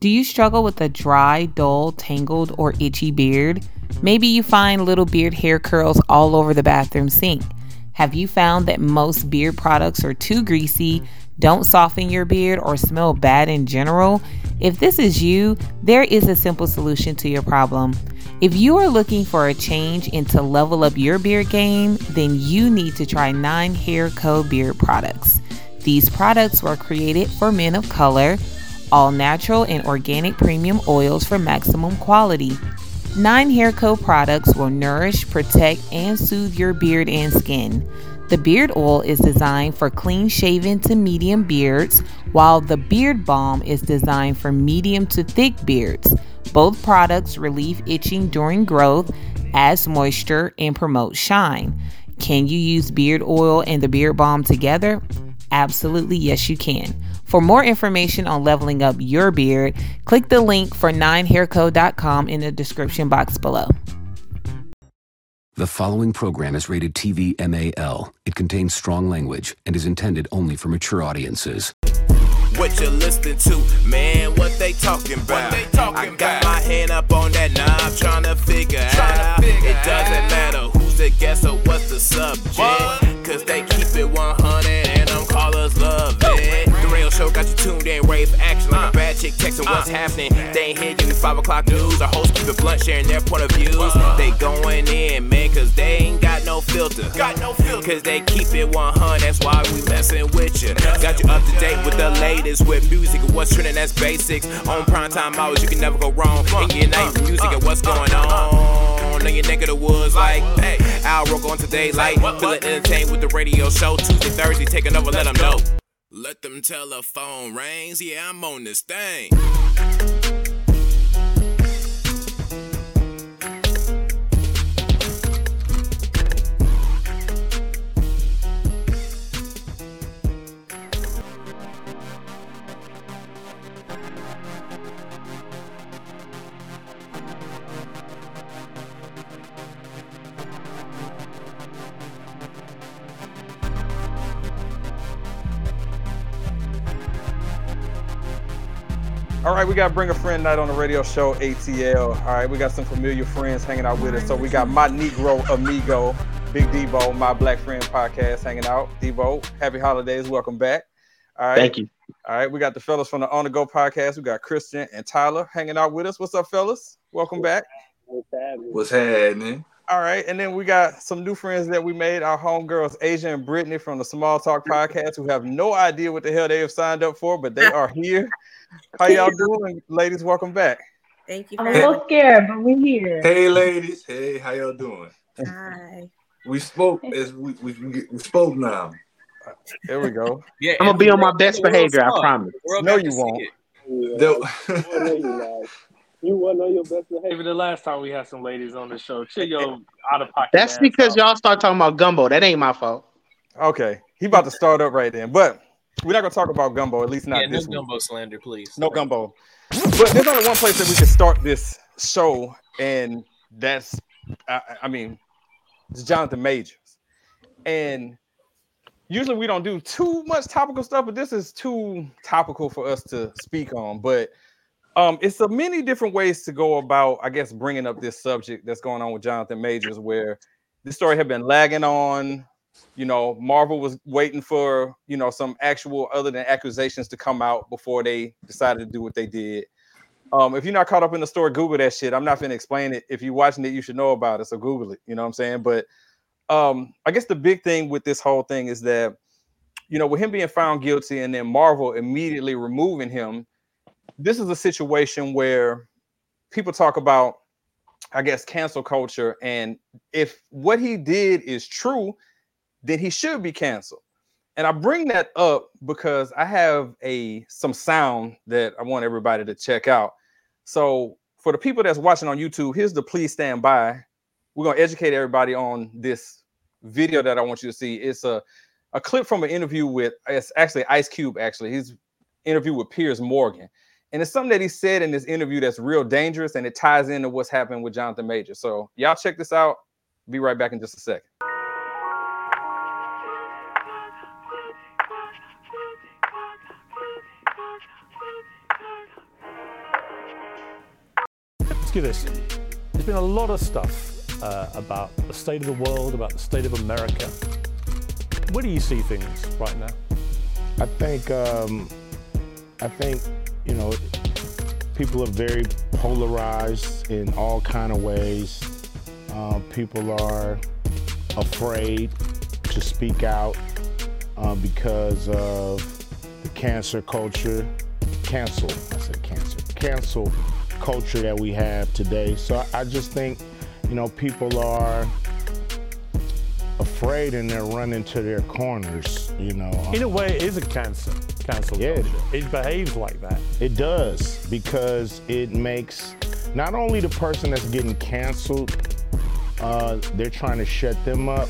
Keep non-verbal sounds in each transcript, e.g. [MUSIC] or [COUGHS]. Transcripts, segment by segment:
Do you struggle with a dry, dull, tangled, or itchy beard? Maybe you find little beard hair curls all over the bathroom sink. Have you found that most beard products are too greasy, don't soften your beard, or smell bad in general? If this is you, there is a simple solution to your problem. If you are looking for a change and to level up your beard game, then you need to try 9 Hair Co. beard products. These products were created for men of color all natural and organic premium oils for maximum quality. Nine Hair Co products will nourish, protect, and soothe your beard and skin. The beard oil is designed for clean shaven to medium beards, while the beard balm is designed for medium to thick beards. Both products relieve itching during growth, adds moisture, and promote shine. Can you use beard oil and the beard balm together? Absolutely, yes, you can. For more information on leveling up your beard, click the link for 9hairco.com in the description box below. The following program is rated TV MAL. It contains strong language and is intended only for mature audiences. What you listening to, man? What they talking about? They talking I got about? my hand up on that knob, trying to figure Tryna out. figure it doesn't out. matter who's the guest or what's the subject. What? Cause they keep it 100 show got you tuned in, ready for action like a uh. bad chick texting what's uh. happening. They ain't here giving 5 o'clock news. Our hosts keep it blunt, sharing their point of views. They going in, man, cause they ain't got no filter. Got no filter. Cause they keep it 100, that's why we messing with you. Got you up to date with the latest with music and what's trending, that's basics. On prime time hours, you can never go wrong. In your night uh, music and what's going on. In your neck of the woods, like, hey, Al Roker on today, like, feeling entertained with the radio show. Tuesday, Thursday, taking over, let them know. Let them telephone rings, yeah, I'm on this thing. All right, we got to Bring a Friend Night on the radio show, ATL. All right, we got some familiar friends hanging out with us. So we got my Negro Amigo, Big Debo, my Black Friend podcast hanging out. Debo, happy holidays. Welcome back. All right. Thank you. All right, we got the fellas from the On the Geaux podcast. We got Krystian and Tyler hanging out with us. What's up, fellas? Welcome back. What's happening? All right, and then we got some new friends that we made. Our homegirls, Aisya and Bryttany from the Small Talk podcast, who have no idea what the hell they have signed up for, but they [LAUGHS] are here. How y'all doing, ladies? Welcome back. Thank you. I'm a little scared, but we're here. Hey, ladies. Hey, how y'all doing? Hi. We spoke as we we, we, we spoke now. There we go. Yeah, I'm gonna be on my best behavior. I promise. No, you won't. There- You wasn't on your best behavior the last time we had some ladies on the show. Chill your out of pocket. That's because out. y'all start talking about gumbo. That ain't my fault. Okay, he about to start up right then, but we're not gonna talk about gumbo. At least not Yeah, no this week. gumbo slander, please. No gumbo. But there's only one place that we can start this show, and that's, I, I mean, it's Jonathan Majors. And usually we don't do too much topical stuff, but this is too topical for us to speak on. But um, it's a many different ways to go about, I guess, bringing up this subject that's going on with Jonathan Majors, where this story had been lagging on. You know, Marvel was waiting for you know some actual other than accusations to come out before they decided to do what they did. Um, if you're not caught up in the story, Google that shit. I'm not gonna explain it. If you're watching it, you should know about it. So Google it. You know what I'm saying? But um, I guess the big thing with this whole thing is that, you know, with him being found guilty and then Marvel immediately removing him, this is a situation where people talk about, I guess, cancel culture. And if what he did is true, then he should be canceled. And I bring that up because I have a some sound that I want everybody to check out. So for the people that's watching on YouTube, here's the please stand by. We're gonna educate everybody on this video that I want you to see. It's a a clip from an interview with it's actually Ice Cube. Actually, his interview with Piers Morgan, and it's something that he said in this interview that's real dangerous, and it ties into what's happening with Jonathan Major. So y'all check this out. Be right back in just a second. You this. There's been a lot of stuff uh, about the state of the world, about the state of America. Where do you see things right now? I think, um, I think, you know, people are very polarized in all kind of ways. Uh, people are afraid to speak out uh, because of the cancer culture, cancel, I said cancer, cancel culture that we have today. So I just think, you know, people are afraid and they're running to their corners, you know. In a way, it is a cancer, cancel Yeah. culture. It behaves like that. It does because it makes not only the person that's getting canceled, uh, they're trying to shut them up,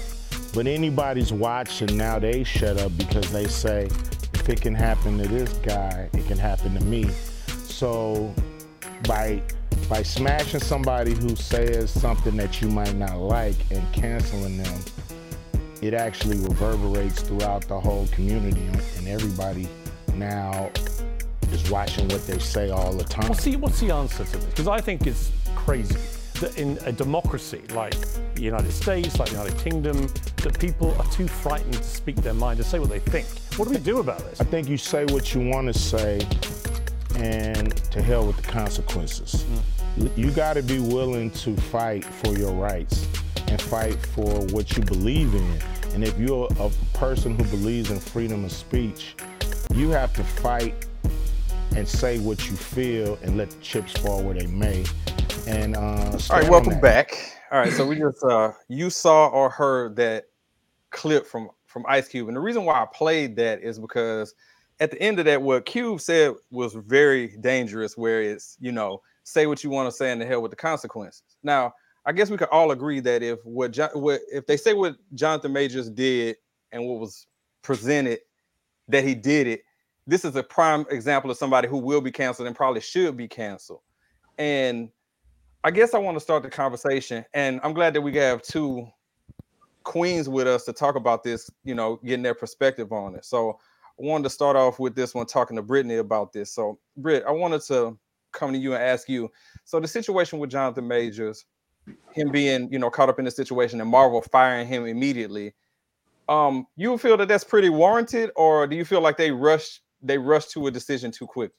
but anybody's watching now they shut up because they say, if it can happen to this guy, it can happen to me. So by by smashing somebody who says something that you might not like and canceling them, it actually reverberates throughout the whole community and everybody now is watching what they say all the time. What's the, what's the answer to this? Because I think it's crazy that in a democracy like the United States, like the United Kingdom, that people are too frightened to speak their mind, to say what they think. What do we do about this? I think you say what you want to say and to hell with the consequences. You got to be willing to fight for your rights and fight for what you believe in. And if you're a person who believes in freedom of speech, you have to fight and say what you feel and let the chips fall where they may. And uh, All right, welcome back. All right, so we just uh you saw or heard that clip from from Ice Cube, and the reason why I played that is because at the end of that, what Cube said was very dangerous. Where it's you know say what you want to say and the hell with the consequences. Now, I guess we could all agree that if what, what if they say what Jonathan Majors did and what was presented that he did it, this is a prime example of somebody who will be canceled and probably should be canceled. And I guess I want to start the conversation, and I'm glad that we have two queens with us to talk about this, you know, getting their perspective on it. So wanted to start off with this one, talking to Bryttany about this. So, Britt, I wanted to come to you and ask you. So the situation with Jonathan Majors, him being, you know, caught up in the situation and Marvel firing him immediately. Um, you feel that that's pretty warranted, or do you feel like they rushed they rushed to a decision too quick?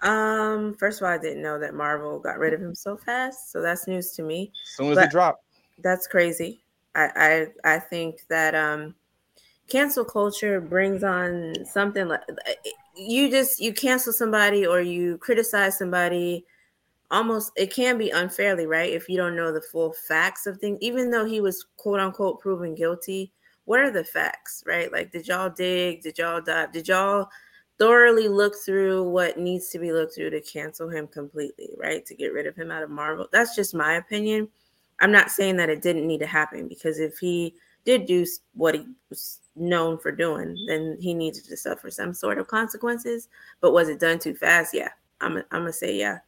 Um, first of all, I didn't know that Marvel got rid of him so fast, so that's news to me. As soon as But it dropped. That's crazy. I I I think that um cancel culture brings on something like you just you cancel somebody or you criticize somebody almost it can be unfairly right? If you don't know the full facts of things even though he was quote unquote proven guilty what are the facts right? Like did y'all dig? Did y'all dive? Did y'all thoroughly look through what needs to be looked through to cancel him completely right? To get rid of him out of marvel? That's just my opinion. I'm not saying that it didn't need to happen because if he did do what he was known for doing then he needed to suffer some sort of consequences. But was it done too fast? Yeah. I'm, I'm gonna say yeah.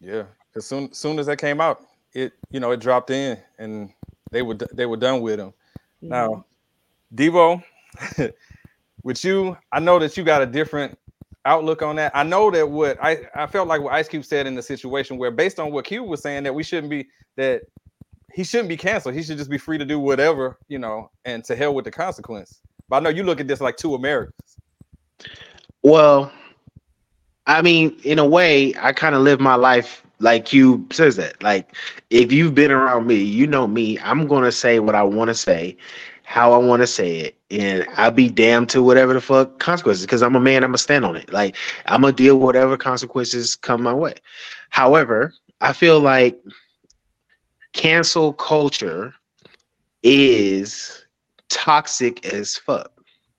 Yeah, because soon soon as that came out, it you know it dropped in, and they were they were done with him. Now, mm-hmm. Debo, [LAUGHS] with you, I know that you got a different outlook on that. I know that what I I felt like what Ice Cube said in the situation where, based on what Cube was saying, that we shouldn't be that he shouldn't be canceled. He should just be free to do whatever you know, and to hell with the consequence. But I know you look at this like two Americans. Well, I mean, in a way, I kind of live my life like you says that. Like, if you've been around me, you know me. I'm gonna say what I want to say, how I want to say it, and I'll be damned to whatever the fuck consequences. Because I'm a man, I'm gonna stand on it. Like, I'm gonna deal whatever consequences come my way. However, I feel like cancel culture is toxic as fuck.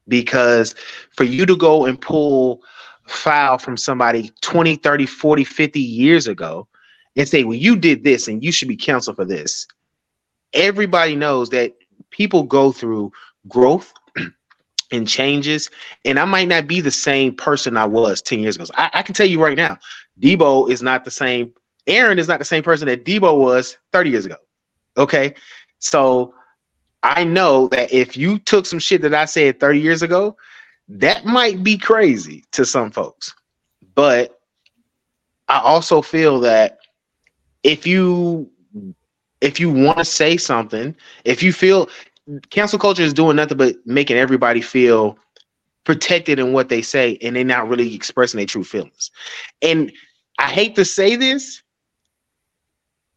Because for you to go and pull file from somebody 20 30 40 50 years ago and say well you did this and you should be counseled for this everybody knows that people go through growth [CLEARS THROAT] and changes. And i might not be the same person i was 10 years ago. So I, I can tell you right now debo is not the same aaron is not the same person that debo was 30 years ago okay so I know that if you took some shit that I said 30 years ago, that might be crazy to some folks. But I also feel that if you if you want to say something, if you feel cancel culture is doing nothing but making everybody feel protected in what they say and they're not really expressing their true feelings. And I hate to say this,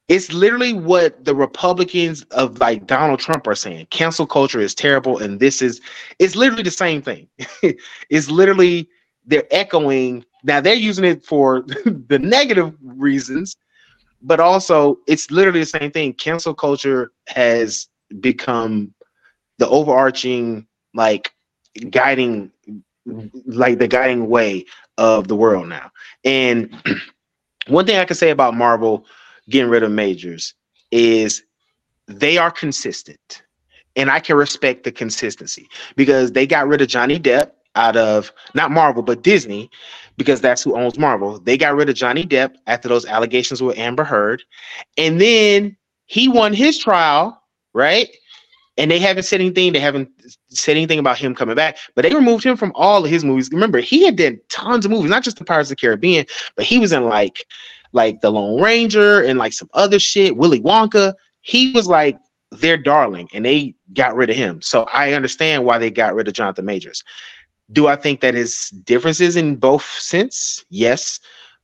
it's literally what the Republicans of like Donald Trump are saying. Cancel culture is terrible, and this is it's literally the same thing. [LAUGHS] it's literally they're echoing now they're using it for [LAUGHS] the negative reasons, but also it's literally the same thing. Cancel culture has become the overarching like guiding like the guiding way of the world now. And [CLEARS THROAT] one thing I can say about Marvel getting rid of majors is they are consistent. And I can respect the consistency because they got rid of Johnny Depp out of not Marvel, but Disney, because that's who owns Marvel. They got rid of Johnny Depp after those allegations with Amber Heard. And then he won his trial, right? And they haven't said anything. They haven't said anything about him coming back, but they removed him from all of his movies. Remember, he had done tons of movies, not just the Pirates of the Caribbean, but he was in like like the Lone Ranger and like some other shit, Willy Wonka. He was like their darling, and they got rid of him. So I understand why they got rid of Jonathan Majors. Do I think that is differences in both sense? Yes.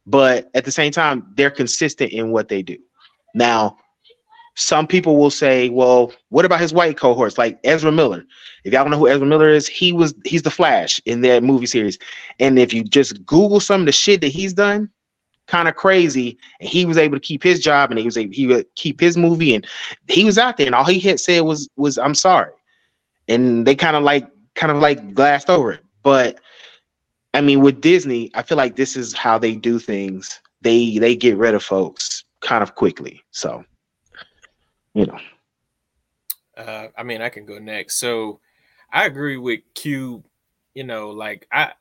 But at the same time, they're consistent in what they do. Now, some people will say, well, what about his white cohorts like Ezra Miller? If y'all don't know who Ezra Miller is, he was he's the Flash in that movie series. And if you just Google some of the shit that he's done, kind of crazy. And he was able to keep his job and he was able he would keep his movie and he was out there and all he had said was was I'm sorry. And they kind of like kind of like glassed over it. But I mean with Disney, I feel like this is how they do things. They they get rid of folks kind of quickly. So you know. Uh, I mean, I can go next. So I agree with Q. You know, like I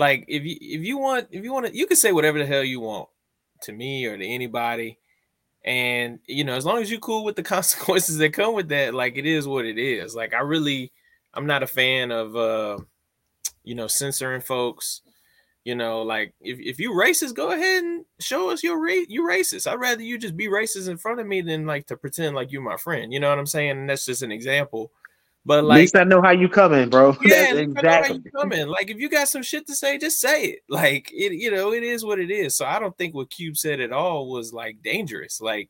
like if you if you want if you want to you can say whatever the hell you want to me or to anybody, and you know as long as you're cool with the [LAUGHS] consequences that come with that, like it is what it is. Like I really I'm not a fan of uh you know censoring folks you know, like if, if you racist, go ahead and show us your ra- you racist. I'd rather you just be racist in front of me than like to pretend like you're my friend. You know what I'm saying? And that's just an example. But like, at least I know how you coming, bro. [LAUGHS] Yeah, exactly. you coming. Like if you got some shit to say, just say it. Like it, you know, it is what it is. So I don't think what Cube said at all was like dangerous. Like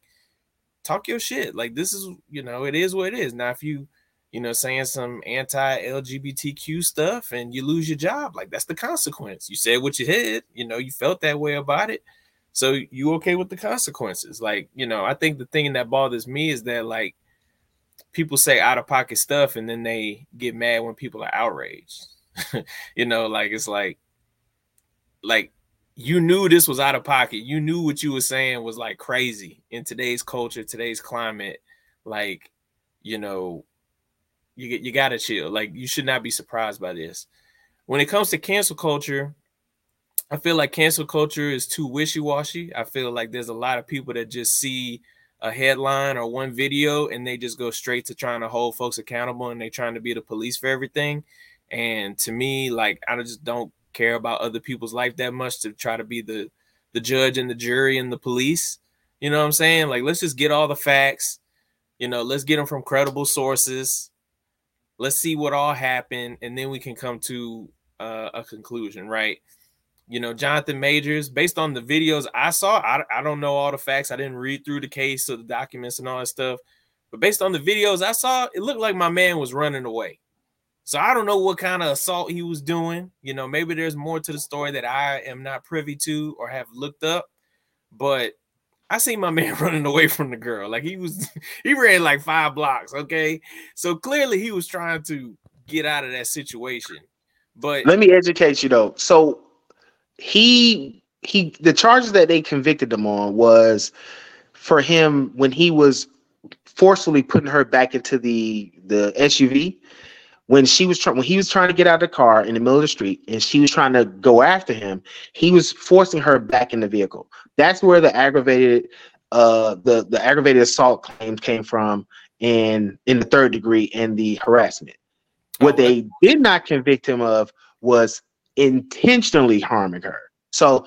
talk your shit. Like this is, you know, it is what it is. Now if you you know, saying some anti-LGBTQ stuff and you lose your job. Like that's the consequence. You said what you had, you know, you felt that way about it. So you okay with the consequences. Like, you know, I think the thing that bothers me is that like people say out of pocket stuff and then they get mad when people are outraged. [LAUGHS] you know, like it's like like you knew this was out of pocket. You knew what you were saying was like crazy in today's culture, today's climate. Like, you know, you you gotta chill. Like you should not be surprised by this. When it comes to cancel culture, I feel like cancel culture is too wishy-washy. I feel like there's a lot of people that just see a headline or one video and they just go straight to trying to hold folks accountable and they trying to be the police for everything. And to me, like I just don't care about other people's life that much to try to be the the judge and the jury and the police. You know what I'm saying? Like let's just get all the facts. You know, let's get them from credible sources let's see what all happened and then we can come to uh, a conclusion right you know jonathan majors based on the videos i saw I, I don't know all the facts i didn't read through the case or the documents and all that stuff but based on the videos i saw it looked like my man was running away so i don't know what kind of assault he was doing you know maybe there's more to the story that i am not privy to or have looked up but I seen my [LAUGHS] man running away from the girl. Like he was, [LAUGHS] he ran like five blocks. Okay, so clearly he was trying to get out of that situation. But let me educate you though. So he he the charges that they convicted him on was for him when he was forcefully putting her back into the the SUV when she was trying when he was trying to get out of the car in the middle of the street and she was trying to go after him he was forcing her back in the vehicle. That's where the aggravated uh the the aggravated assault claims came from in in the third degree and the harassment. What they did not convict him of was intentionally harming her so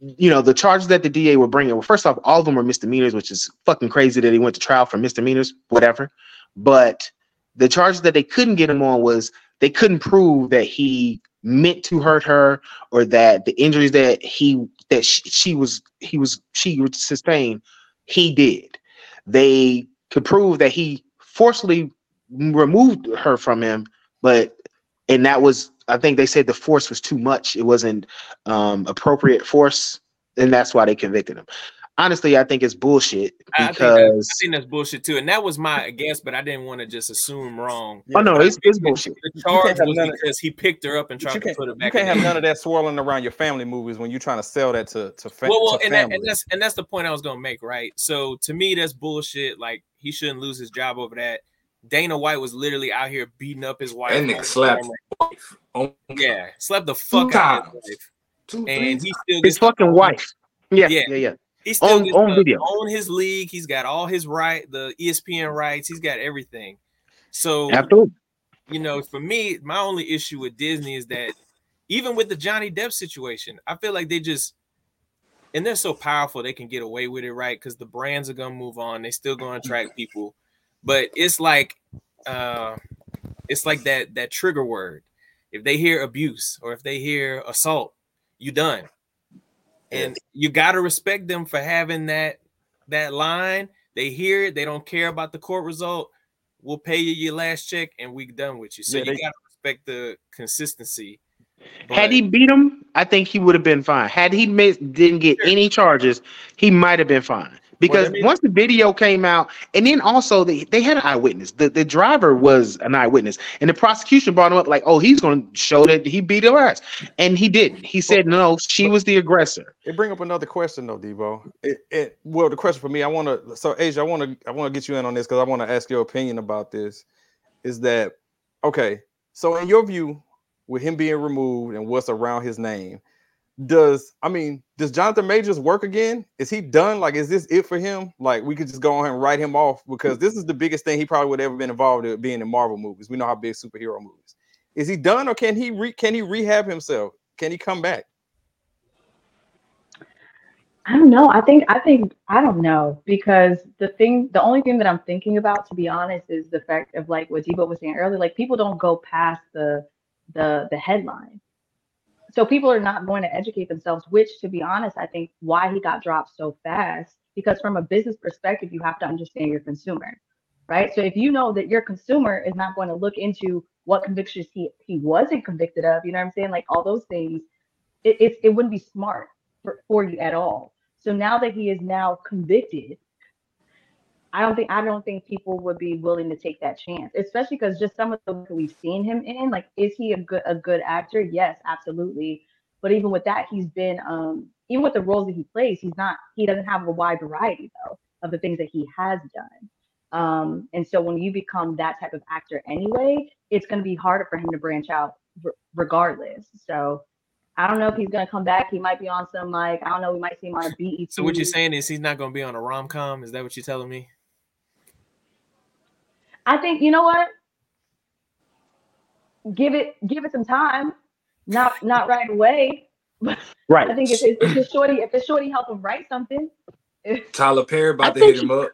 you know, the charges that the DA were bringing. Well, first off, all of them were misdemeanors, which is fucking crazy that he went to trial for misdemeanors, whatever. But the charges that they couldn't get him on was they couldn't prove that he meant to hurt her or that the injuries that he that she, she was he was she would sustain he did they could prove that he forcibly removed her from him but and that was i think they said the force was too much it wasn't um appropriate force and that's why they convicted him honestly, I think it's bullshit I because think, that, I think that's bullshit too, and that was my guess, but I didn't want to just assume wrong. oh no, it's, it's The charge have was none of- because he picked her up and tried to put her back. you can't in have there. none of that swirling around your family movies when you're trying to sell that to to, fa- well, well, to and, that, family. and that's and that's the point I was gonna make, right? So to me, that's bullshit. Like he shouldn't lose his job over that. Dana White was literally out here beating up his wife. That on nigga slapped wife. Oh, Yeah, slapped the fuck out of his wife, two, and he still His gets fucking wife. Yeah, Yeah. yeah, yeah. He still On- gets on video. own his league. He's got all his right, the ESPN rights. He's got everything. So Absolutely. you know, for me, my only issue with Disney is that even with the Johnny Depp situation, I feel like they just and they're so powerful they can get away with it, right? Because the brands are gonna move on, they still gonna attract people, but it's like uh it's like that that trigger word. If they hear abuse or if they hear assault, you done. And you gotta respect them for having that that line. They hear it, they don't care about the court result. We'll pay you your last check and we done with you. So Yeah, you they- gotta respect the consistency. Had he beat him, I think he would have been fine. Had he missed, didn't get any charges, he might have been fine. Because means- once the video came out, and then also they, they had an eyewitness. The the driver was an eyewitness, and the prosecution brought him up like, oh, he's going to show that he beat her ass, and he didn't. He said no, she was the aggressor. It bring up another question though, Debo. It, it well, the question for me, I want to. So, Aisya, I want to. I want to get you in on this because I want to ask your opinion about this. Is that okay? So, in your view, with him being removed and what's around his name, does I mean, does Jonathan Majors work again? Is he done? Like, is this it for him? Like, we could just go on and write him off because this is the biggest thing he probably would ever been involved in being in Marvel movies. We know how big superhero movies. Is he done, or can he re- can he rehab himself? Can he come back? I don't know. I think I think I don't know because the thing, the only thing that I'm thinking about, to be honest, is the fact of like what Debo was saying earlier. Like people don't go past the the the headline, so people are not going to educate themselves. Which, to be honest, I think why he got dropped so fast because from a business perspective, you have to understand your consumer, right? So if you know that your consumer is not going to look into what convictions he he wasn't convicted of, you know what I'm saying? Like all those things, it it, it wouldn't be smart for, for you at all. So now that he is now convicted, I don't think I don't think people would be willing to take that chance, especially because just some of the work we've seen him in, like, is he a good a good actor? Yes, absolutely. But even with that, he's been um even with the roles that he plays, he's not he doesn't have a wide variety though of the things that he has done. Um, and so when you become that type of actor anyway, it's going to be harder for him to branch out r- regardless. So I don't know if he's going to come back. He might be on some like I don't know. We might see him on a BET. So what you're saying is he's not gonna be on a rom com? Is that what you're telling me? I think you know what. Give it give it some time. Not not right away. [LAUGHS] Right. I think if it's, if it's shorty if it's shorty help him write something. [LAUGHS] Tyler Perry I about to hit him up.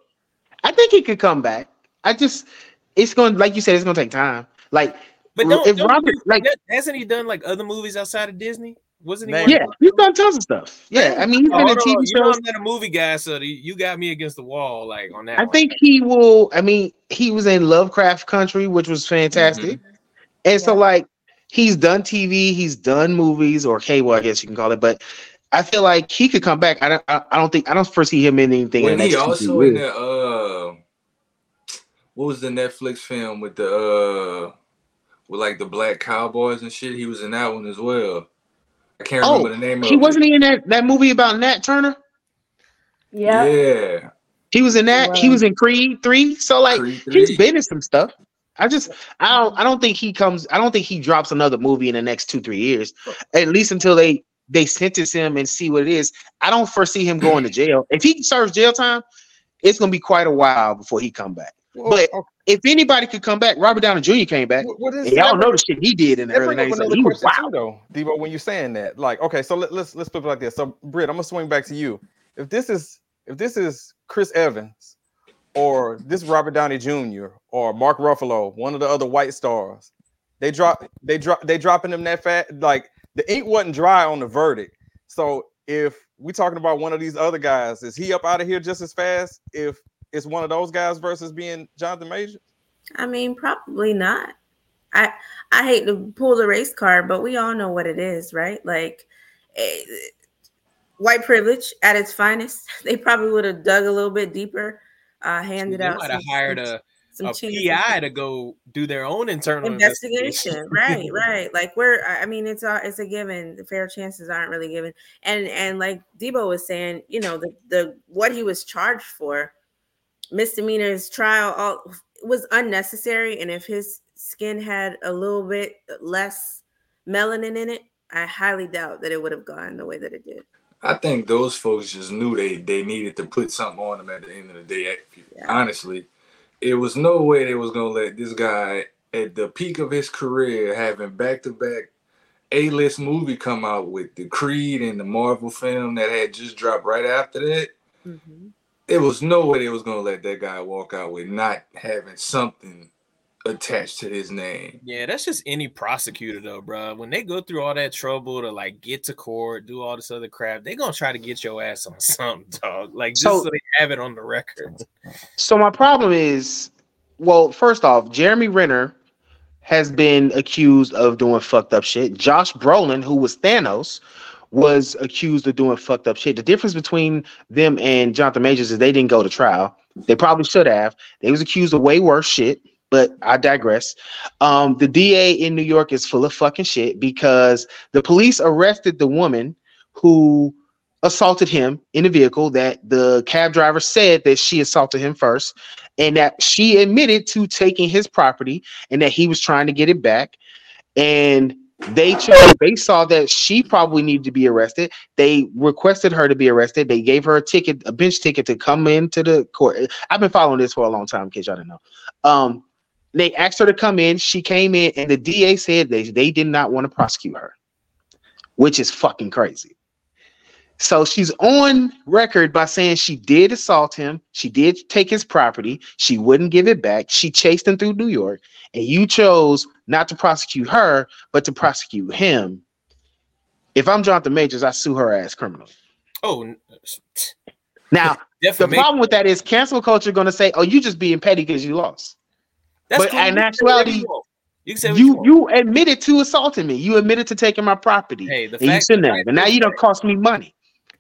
I think he could come back. I just, it's going, to like you said, it's going to take time. Like, But don't, if don't Robert, you- like, hasn't he done like other movies outside of Disney? Wasn't he? Man, yeah, he's done tons of stuff. Yeah, I mean, he's Oh, been in hold on, TV You know shows. I'm not a movie guy, so you got me against the wall, like on that. I one. think he will. I mean, he was in Lovecraft Country, which was fantastic. Mm-hmm. And so, like, he's done TV, he's done movies, or cable, I guess you can call it. But I feel like he could come back. I don't. I, I don't think. I don't foresee him in anything. in When the he next also in the uh, what was the Netflix film with the uh, with like the black cowboys and shit? He was in that one as well. I can't Oh, remember the name he wasn't it. he in that that movie about Nat Turner. Yeah. Yeah, He was in that. He was in Creed three. So like, Creed he's 3. been in some stuff. I just, I don't, I don't think he comes. I don't think he drops another movie in the next two, three years. At least until they they sentence him and see what it is. I don't foresee him going to jail. If he serves jail time, it's gonna be quite a while before he come back. Well, But okay. If anybody could come back, Robert Downey Jr. came back. What is y'all know the shit he did in the early 90s. Like, he was wild. though, Debo. When you're saying that, like, okay, so let, let's let's flip it like this. So, Britt, I'm gonna swing back to you. If this is if this is Chris Evans, or this Robert Downey Jr. or Mark Ruffalo, one of the other white stars, they drop they drop they dropping them that fat. Like the ink wasn't dry on the verdict. So if we talking about one of these other guys, is he up out of here just as fast? If it's one of those guys versus being Jonathan Major? I mean, probably not. I I hate to pull the race card, but we all know what it is, right? Like eh, white privilege at its finest. [LAUGHS] They probably would have dug a little bit deeper, uh, handed They out. might have some- hired some- a, some a. PI to go do their own internal investigation right [LAUGHS] right like we're i I mean it's a it's a given the fair chances aren't really given and and like debo was saying you know the the what he was charged for misdemeanors trial all was unnecessary and if his skin had a little bit less melanin in it i highly doubt that it would have gone the way that it did I think those folks just knew they they needed to put something on him at the end of the day. Honestly, it was no way they was gonna let this guy at the peak of his career having back to back A list movie come out with the Creed and the Marvel film that had just dropped right after that. Mm-hmm. It was no way they was gonna let that guy walk out with not having something attached to his name. Yeah, that's just any prosecutor though, bro. When they go through all that trouble to like get to court, do all this other crap, they gonna try to get your ass on [LAUGHS] something, dog. Like just so, So- they have it on the record. So my problem is, well, first off, Jeremy Renner has been accused of doing fucked up shit. Josh Brolin, who was Thanos, was accused of doing fucked up shit. The difference between them and Jonathan Majors is they didn't go to trial. They probably should have. They was accused of way worse shit, but I digress. Um, the DA in New York is full of fucking shit because the police arrested the woman who assaulted him in a vehicle that the cab driver said that she assaulted him first and that she admitted to taking his property and that he was trying to get it back and they chose they saw that she probably needed to be arrested. They requested her to be arrested. They gave her a ticket a bench ticket to come into the court. I've been following this for a long time in case y'all didn't know. Um they asked her to come in. She came in and the da said they, they did not want to prosecute her which is fucking crazy so she's on record by saying she did assault him. She did take his property. She wouldn't give it back. She chased him through New York. And you chose not to prosecute her, but to prosecute him. If I'm Jonathan Majors, I sue her ass criminal. Oh, Now, [LAUGHS] the problem with that is cancel culture going to say, "Oh, you just being petty because you lost." That's but cool. in You can say whatever actuality, you you can say what you you admitted to assaulting me. You admitted to taking my property. Hey, the and you fact- shouldn't have. And now you don't cost me money.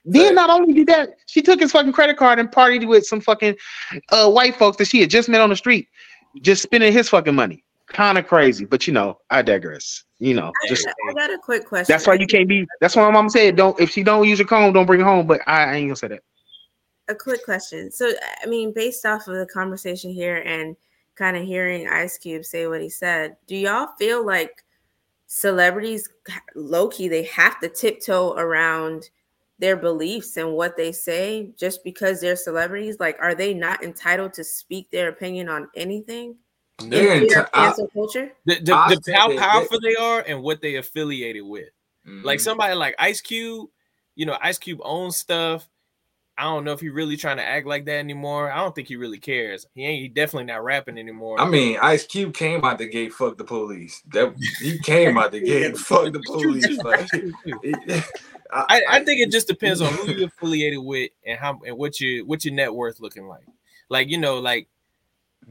Then not only did that, she took his fucking credit card and partied with some fucking uh, white folks that she had just met on the street, just spending his fucking money. Kind of crazy, but you know, I digress. You know, just I got a quick question. that's why you can't be. That's why my mom said, "Don't if she don't use your comb, don't bring it home." But I, I ain't gonna say that. a quick question. So, I mean, based off of the conversation here and kind of hearing Ice Cube say what he said, do y'all feel like celebrities, low key, they have to tiptoe around their beliefs and what they say just because they're celebrities? Like, are they not entitled to speak their opinion on anything? They're in fear of enti- I- cancel culture? The, the, I the said how that- powerful they are and what they affiliated with. Mm-hmm. Like somebody like Ice Cube, you know, Ice Cube owns stuff. I don't know if he really trying to act like that anymore. I don't think he really cares. He ain't he definitely not rapping anymore. I mean, Ice Cube came out the gate, fuck the police. That he [LAUGHS] came out the gate, fuck the police. Like, [LAUGHS] [LAUGHS] I, I think it just depends on who you're affiliated with and how and what your what your net worth looking like. Like you know, like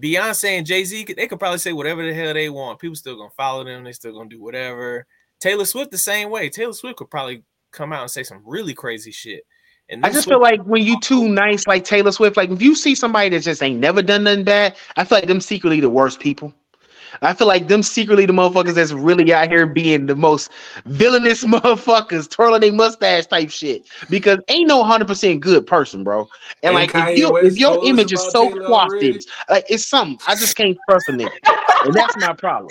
Beyonce and Jay Z, they could probably say whatever the hell they want. People still gonna follow them. They still gonna do whatever. Taylor Swift the same way. Taylor Swift could probably come out and say some really crazy shit. And I just feel like when you too nice, like Taylor Swift, like if you see somebody that just ain't never done nothing bad, I feel like them secretly the worst people. I feel like them secretly the motherfuckers that's really out here being the most villainous [LAUGHS] motherfuckers, twirling their mustache type shit. Because ain't no hundred percent good person, bro. And Ain't like if, you, if your image is so quafted, like it's something. I just can't trust a nigga, and that's my problem.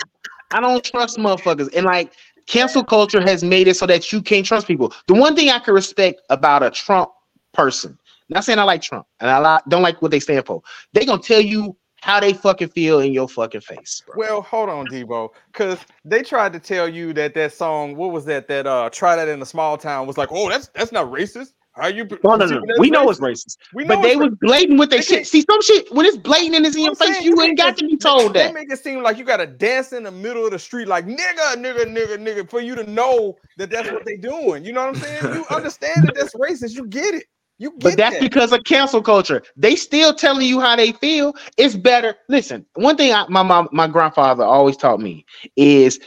I don't trust motherfuckers, and like cancel culture has made it so that you can't trust people. The one thing I can respect about a Trump person, not saying I like Trump and I don't like what they stand for, they gonna tell you how they fucking feel in your fucking face. Bro. Well, hold on, Debo, because they tried to tell you that that song, what was that? That uh, try that in a small town was like, oh, that's that's not racist. How you? No, no, no. We know it's racist. We but they was blatant with their shit. See, some shit when it's blatant and it's in your face, you ain't got to be told They that. make it seem like you got to dance in the middle of the street, like nigga, nigga, nigga, nigga, for you to know that that's what they doing. You know what I'm saying? You understand that that's racist. You get it. You get But that's that. because of cancel culture. They still telling you how they feel. It's better. Listen, one thing I, my mom, my grandfather always taught me is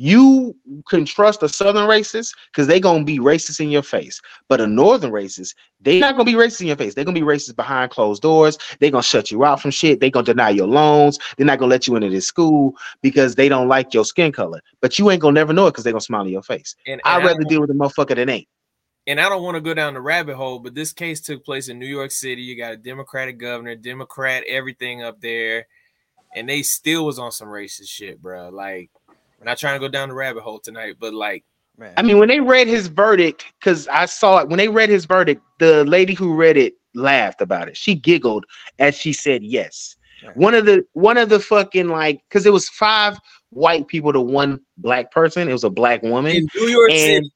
you can trust a southern racist because they're gonna be racist in your face. But a northern racist, they're not gonna be racist in your face. They're gonna be racist behind closed doors. They're gonna shut you out from shit. They're gonna deny your loans. They're not gonna let you into this school because they don't like your skin color. But you ain't gonna never know it because they're gonna smile in your face. And, I'd rather deal with a motherfucker that ain't. and I don't want to go down the rabbit hole, but this case took place in New York City. You got a Democratic governor, Democrat, everything up there, and they still was on some racist shit, bro. Like, we're not trying to go down the rabbit hole tonight, but like, Man. I mean, when they read his verdict, because I saw it when they read his verdict, the lady who read it laughed about it. She giggled as she said yes. Right. One of the one of the fucking like because it was five white people to one black person. It was a black woman in New York and City,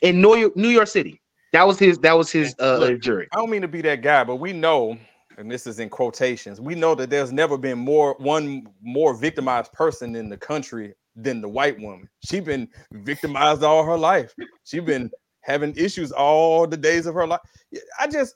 in New York, New York City. That was his. That was his uh, Look, jury. I don't mean to be that guy, but we know, and this is in quotations, we know that there's never been more one more victimized person in the country than the white woman. She been victimized all her life. She been having issues all the days of her life. I just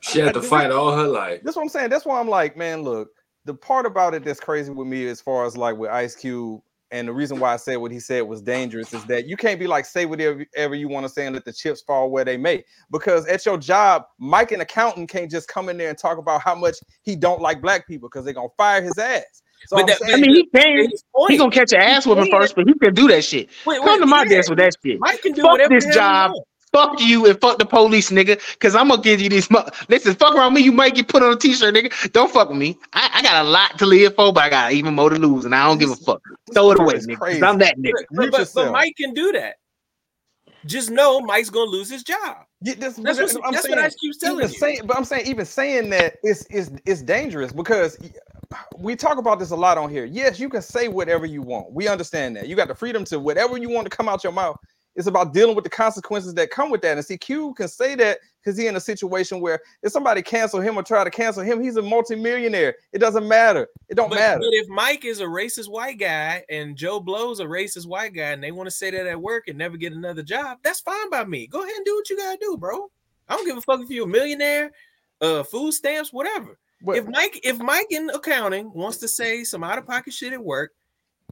She had to fight all her life. that's what I'm saying. That's why I'm like, man, look, the part about it that's crazy with me as far as like with Ice Cube, and the reason why I said what he said was dangerous is that you can't be like say whatever you want to say and let the chips fall where they may. Because at your job, Mike, an accountant, can't just come in there and talk about how much he don't like black people because they're gonna fire his ass. So But I'm that- saying, I mean, he can. his point- He gonna catch an ass whooping saying- first, but he can do that shit. Wait, Come to my yeah. desk with that shit. Mike can do Fuck whatever this the hell he job. Fuck you and fuck the police, nigga. Cause I'm gonna give you this. Mo- Listen, fuck around me, you might get put on a t-shirt, nigga. Don't fuck with me. I, I got a lot to live for, but I got even more to lose, and I don't give a fuck. Throw it away, is nigga. 'cause. I'm that nigga. But, but, but. Mike can do that. Just know Mike's gonna lose his job. Yeah, that's, That's, but what, I'm that's saying, what Ice Cube's telling even you. saying, but I'm saying even saying that is is is dangerous because we talk about this a lot on here. Yes, you can say whatever you want. We understand that. You got the freedom to whatever you want to come out your mouth. It's about dealing with the consequences that come with that. And see, Q can say that because he's in a situation where if somebody cancel him or try to cancel him, he's a multimillionaire. It doesn't matter. It don't But, matter. but if Mike is a racist white guy and Joe Blow's a racist white guy and they want to say that at work and never get another job, that's fine by me. Go ahead and do what you gotta do, bro. I don't give a fuck if you're a millionaire, uh, food stamps, whatever. But- if Mike, if Mike in accounting wants to say some out of pocket shit at work,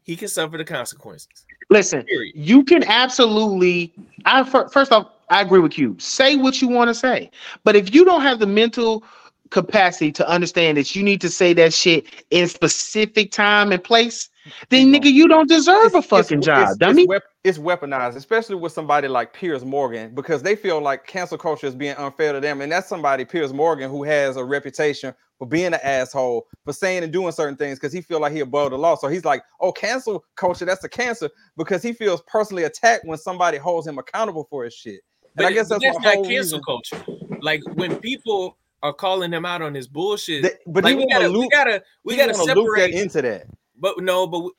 he can suffer the consequences. Listen, Period. you can absolutely. I first off, I agree with you. Say what you want to say, but if you don't have the mental capacity to understand that you need to say that shit in specific time and place, then People. nigga, you don't deserve a fucking job, it's, dummy. It's, wep- it's weaponized, especially with somebody like Piers Morgan, because they feel like cancel culture is being unfair to them. And that's somebody, Piers Morgan, who has a reputation for being an asshole, for saying and doing certain things because he feel like he above the law. So he's like, oh, cancel culture, that's a cancer, because he feels personally attacked when somebody holds him accountable for his shit. And I guess that's, that's not cancel reason. culture. Like when people are calling him out on his bullshit. They- but like we wanna gotta, we gotta, we gotta wanna that separate. into that. But no, but we,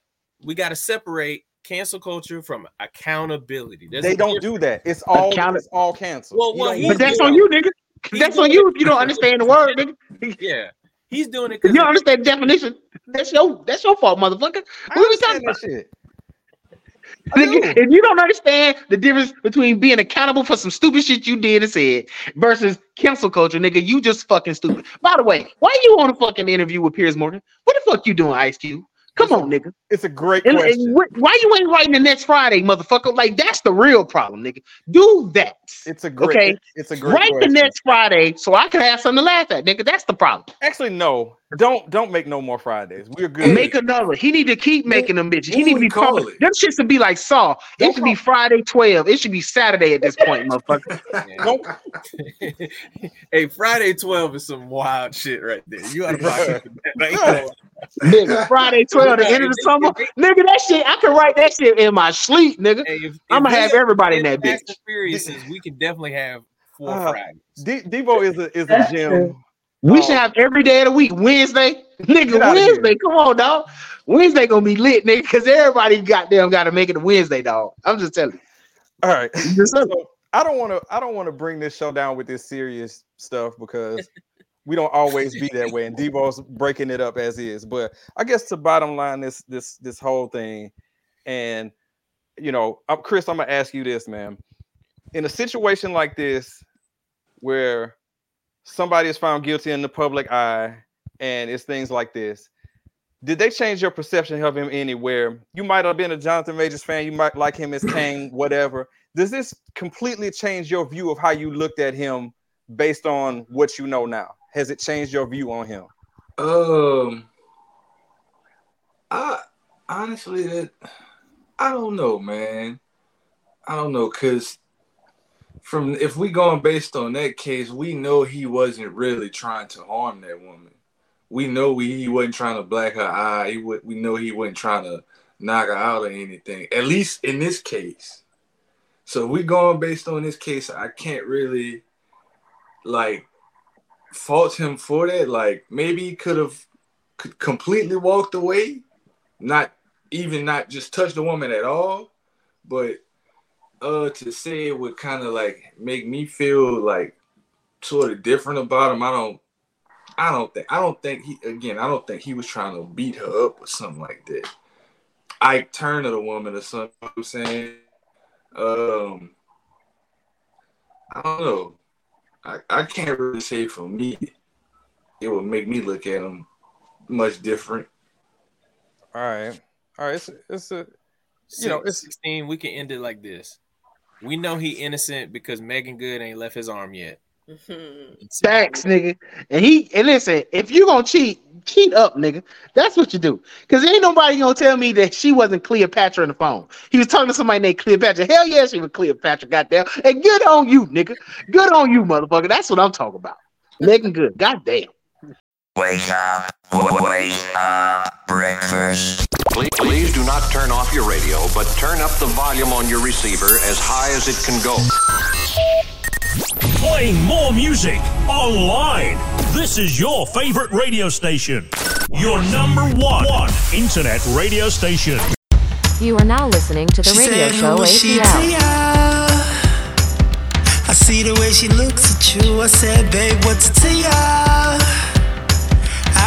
we gotta separate cancel culture from accountability. There's They don't difference. do that. It's all Account- it's all canceled. Well, well, But that's that. on you, nigga. That's on you if you don't understand the word, nigga. [LAUGHS] Yeah, he's doing it you don't understand the definition, that's your that's your fault, motherfucker. I What are we talking about? shit. Nigga, if you don't understand the difference between being accountable for some stupid shit you did and said versus cancel culture, nigga, you just fucking stupid. By the way, why you on a fucking interview with Piers Morgan? What the fuck you doing, Ice Cube? Come on, nigga. It's a great And, question. why you ain't writing the next Friday, motherfucker? Like that's the real problem, nigga. Do that. It's a great. Okay. It's a great. Write question. the next Friday so I can have something to laugh at, nigga. That's the problem. Actually, no. Don't don't make no more Fridays. We're good. Make another. He need to keep making them bitches. He what need to be call pumping. it? Them shit should be like Saw. It Don't should be Friday 12. It should be Saturday at this point, motherfucker. [LAUGHS] Nope. [LAUGHS] hey, Friday 12 is some wild shit right there. You out of pocket. that. Like, nigga, Friday 12, the end of the [LAUGHS] summer. Nigga, that shit, I can write that shit in my sleep, nigga. hey, if, I'ma have everybody in that bitch. and Furious is, we can definitely have four Uh, Fridays. D- Debo is a is a gem. We oh. should have every day of the week. Wednesday, [LAUGHS] nigga. Get outta here. Wednesday. Come on, dog. Wednesday gonna be lit, nigga. Cause everybody goddamn got to make it a Wednesday, dog. I'm just telling you. All right. Just telling you. So I don't want to. I don't want to bring this show down with this serious stuff because we don't always be that way, and [LAUGHS] Debo's breaking it up as is. But I guess to bottom line this this this whole thing, and you know, I'm, Chris, I'm gonna ask you this, man. In a situation like this, where somebody is found guilty in the public eye, and it's things like this, did they change your perception of him anywhere? You might have been a Jonathan Majors fan, you might like him as [COUGHS] Kane, whatever. Does this completely change your view of how you looked at him based on what you know now? Has it changed your view on him? Um, I honestly, that I don't know, man. I don't know, cause from if we going based on that case, we know he wasn't really trying to harm that woman. We know we, he wasn't trying to black her eye. He we know he wasn't trying to knock her out or anything. At least in this case. So we going based on this case. I can't really like fault him for that. Like maybe he could have completely walked away, not even not just touch the woman at all. But uh to say it would kind of like make me feel like sort of different about him. I don't I don't think I don't think he again I don't think he was trying to beat her up or something like that. Ike Turner the woman or something you know what I'm saying. Um I don't know. I, I can't really say for me it would make me look at him much different. All right, all right. It's it's a you know it's 16. We can end it like this. We know he innocent because Meagan Good ain't left his arm yet. Mm-hmm. Facts, nigga. And he and listen, if you gonna cheat, cheat up, nigga. That's what you do. Cause ain't nobody gonna tell me that she wasn't Cleopatra on the phone. He was talking to somebody named Cleopatra. Hell yeah, she was Cleopatra, goddamn. And good on you, nigga. Good on you, motherfucker. That's what I'm talking about. Meagan Good. Goddamn. Wake up, wake up, breakfast. Please, please do not turn off your radio, but turn up the volume on your receiver as high as it can go. Playing more music online. This is your favorite radio station. Your number one, one internet radio station. You are now listening to the She radio said, show "Who is ATL. I see the way she looks at you. I said, babe, what's it to ya?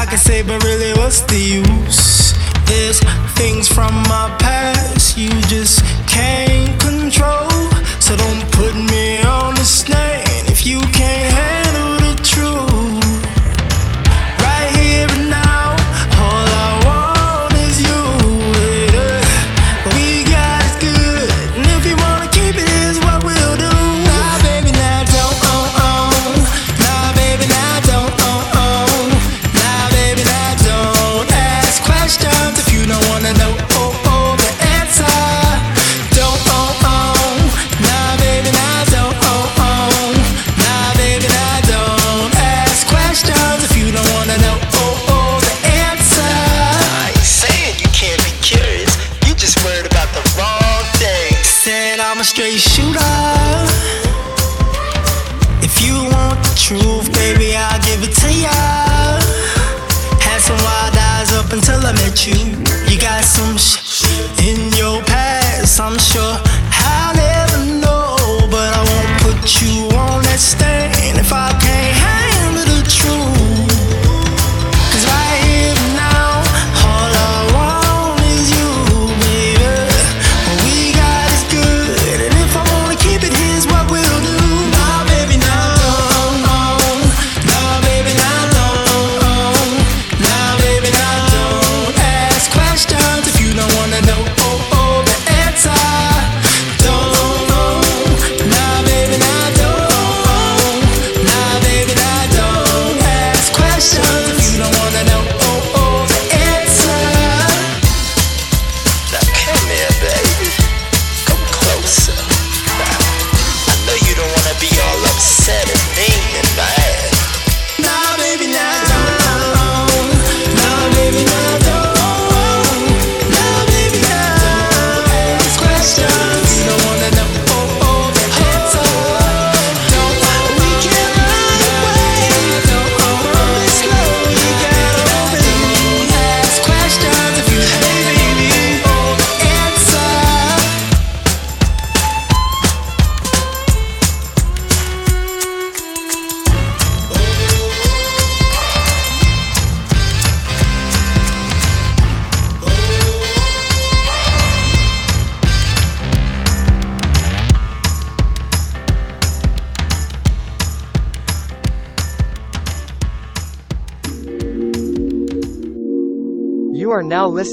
I can say, but really, what's the use? There's things from my past you just can't control. So don't put me on the stand if you can't handle the truth.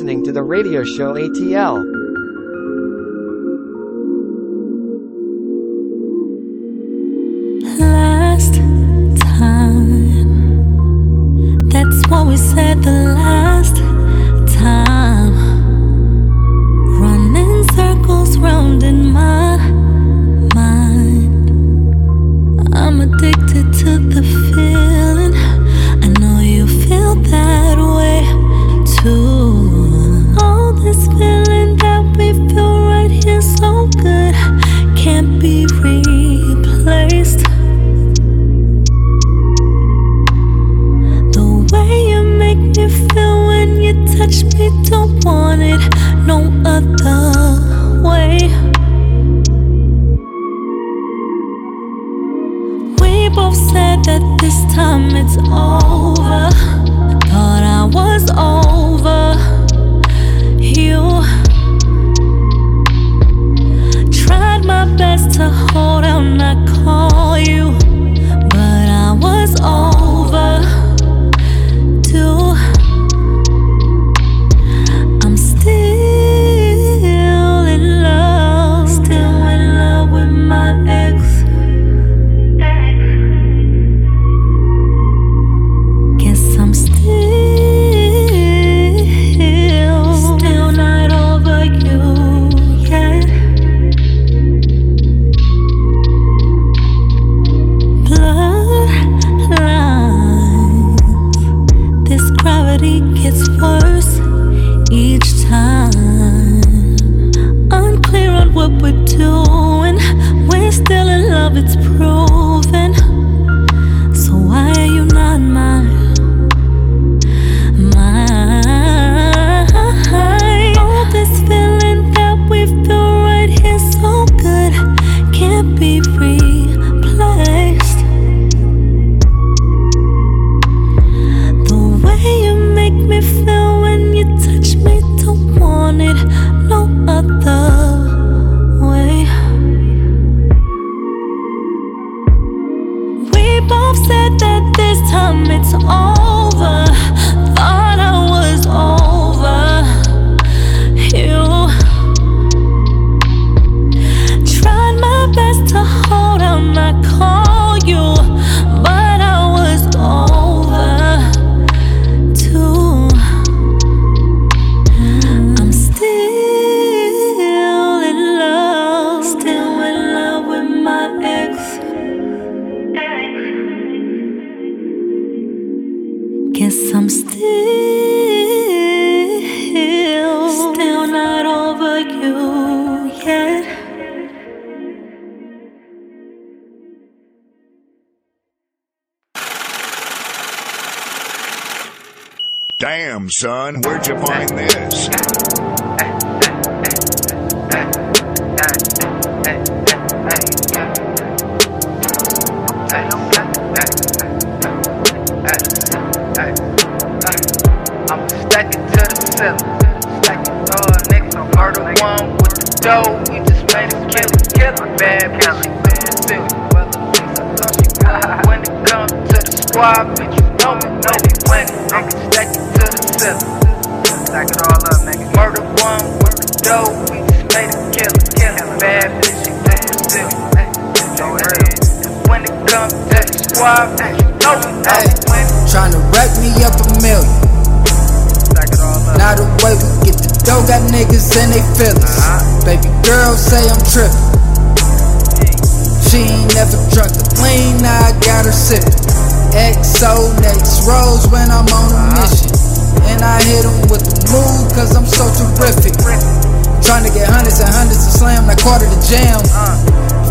listening to the radio show ATL.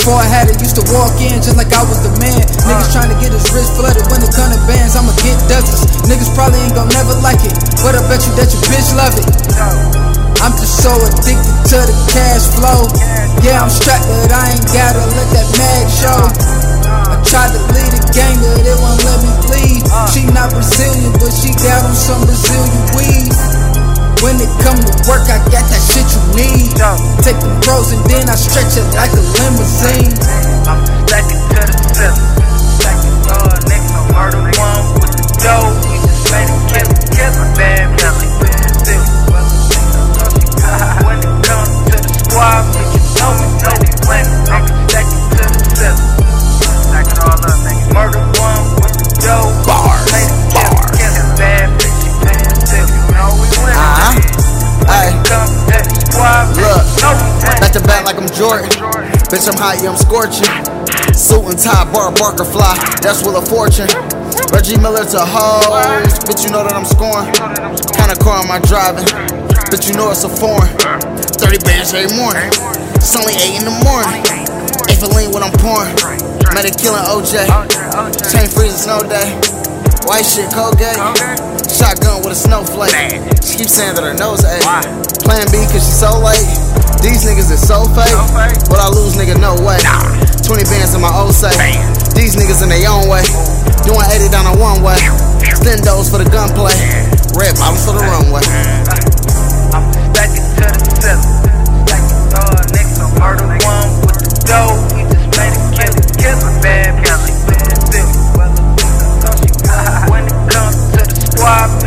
Before I had it, used to walk in just like I was the man. Niggas trying to get his wrist flooded when the come to bands. I'ma get dozens. Niggas probably ain't gon' never like it, but I bet you that your bitch love it. I'm just so addicted to the cash flow. Yeah, I'm strapped, but I ain't gotta let that mag show. I tried to lead a gang, but it won't let me leave. She not Brazilian, but she got on some Brazilian weed. When it come to work, I got that shit you need. Take the pros and then I stretch it like a limousine. I'm stacking to the ceiling. Stacking hard, next I'm murder one with the dough. We just made it kill it, kill it, bad family. When it comes to the squad. Jordan. Bitch, I'm high, I'm scorching. Suit and tie, bar, barker, fly. That's will of fortune. Reggie Miller to hoes. Bitch, you know that I'm scoring. Kinda car am I driving? Bitch, you know it's a foreign. 30 bands every morning. It's only 8 in the morning. Ain't lean when I'm pouring. Meta killing OJ. Chain freezing snow day. White shit, Colgate. Shotgun with a snowflake. She keeps saying that her nose ache. Plan B, cause she's so late. These niggas is so fake, but I lose nigga no way. 20 bands in my old safe. These niggas in their own way. Doing 80 down a one way. Stendos for the gunplay. Red bottoms for the runway. I'm back to the cellar. Murder one with the dough. We just made a killer, killer, bad bitch. When it comes to the squad.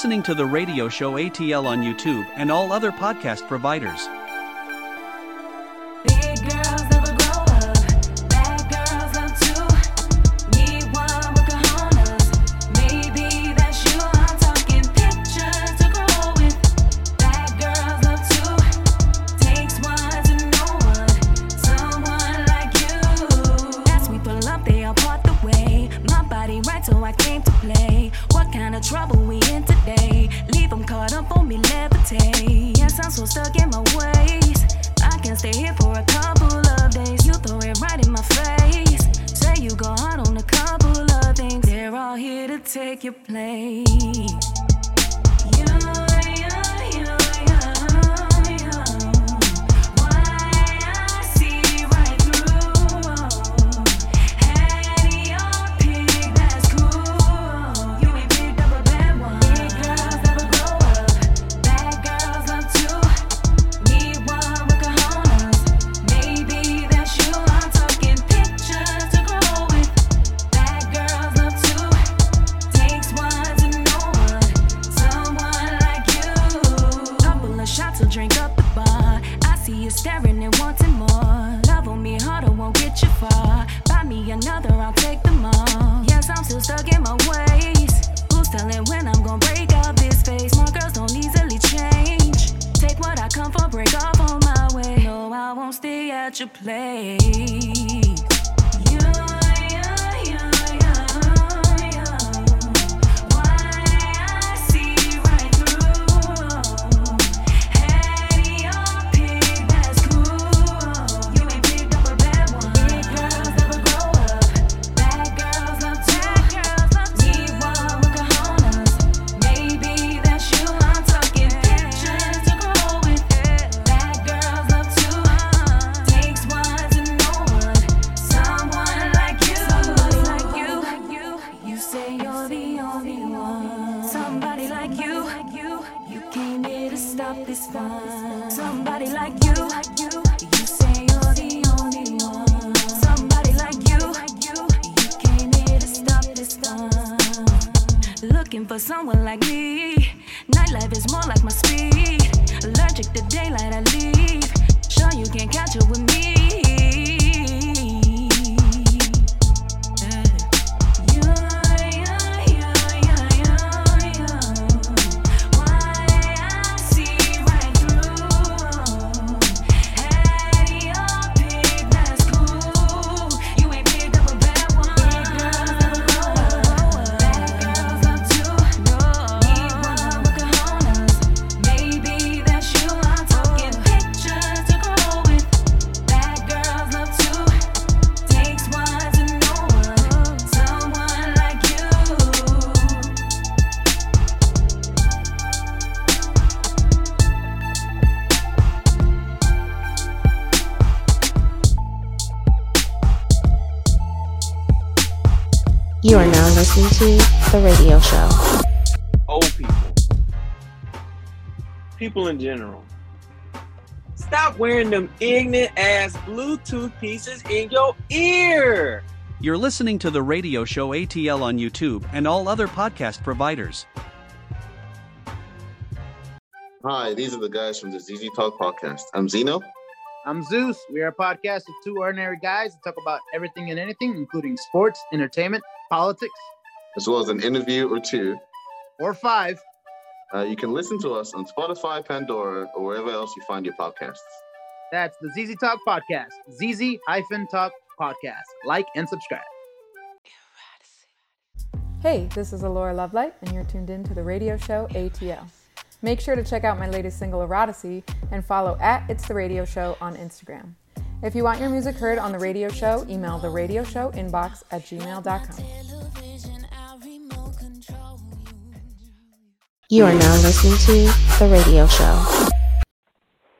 listening to the radio show ATL on YouTube and all other podcast providers. Radio Show. Old people, people in general, stop wearing them ignorant ass Bluetooth pieces in your ear. You're listening to the radio show ATL on YouTube and all other podcast providers. Hi, these are the guys from the ZZ Talk podcast. I'm Zeno. I'm Zeus. We are a podcast of two ordinary guys that talk about everything and anything, including sports, entertainment, politics, as well as an interview or two. or five. Uh, you can listen to us on Spotify, Pandora, or wherever else you find your podcasts. That's the ZZ Talk podcast. ZZ hyphen Talk podcast. Like and subscribe. Hey, this is Alora Lovelight, and you're tuned in to the radio show ATL. Make sure to check out my latest single, Eroticy, and follow at It's the Radio Show on Instagram. If you want your music heard on the radio show, email the radio show inbox at gmail.com. You are now listening to The Radio Show.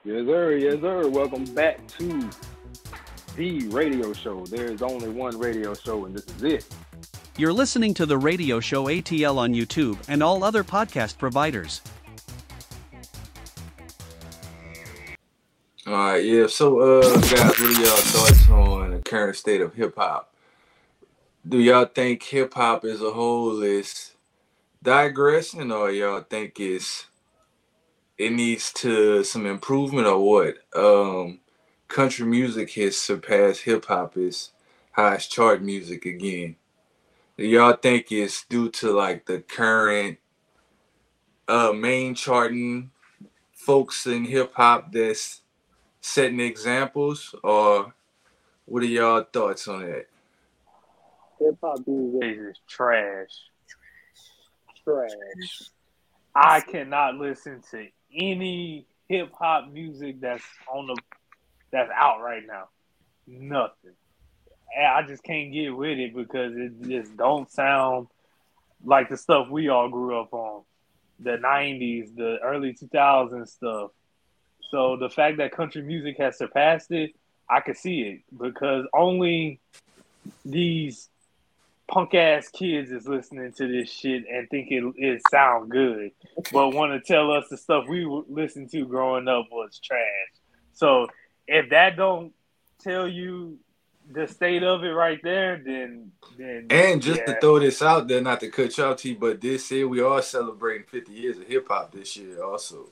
Yes, sir. Yes, sir. Welcome back to the radio show. There is only one radio show, and this is it. You're listening to the radio show ATL on YouTube and all other podcast providers. All right, yeah. So, uh, guys, what are y'all thoughts on the current state of hip hop? Do y'all think hip hop as a whole is digressing, or y'all think it's it needs to some improvement, or what? Um, country music has surpassed hip hop as highest chart music again. Do y'all think it's due to like the current uh main charting folks in hip hop that's setting examples, or what are y'all thoughts on that? Hip hop days is trash. Trash. I cannot listen to any hip hop music that's on the that's out right now. Nothing. I just can't get with it because it just don't sound like the stuff we all grew up on. The nineties, the early two thousands stuff. So the fact that country music has surpassed it, I can see it because only these punk ass kids is listening to this shit and think it, it sound good, but want to tell us the stuff we listened to growing up was trash. So if that don't tell you the state of it right there, then then And just yeah. to throw this out there, not to cut you off, T, but this year we are celebrating 50 years of hip hop this year, also.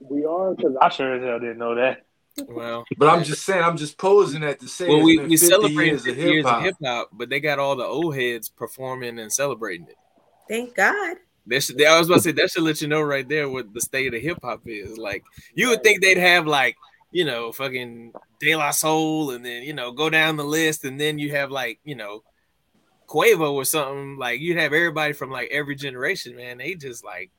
we are because I sure as hell didn't know that. Well, But I'm just saying, I'm just posing that to say well, we we celebrate years of 50 years hip of hop. hip hop, but they got all the old heads performing and celebrating it. Thank God. That should, I was about to say that should let you know right there what the state of hip hop is. Like you would think they'd have like you know fucking De La Soul, and then you know go down the list, and then you have like you know Quavo or something. Like you'd have everybody from like every generation. Man, they just like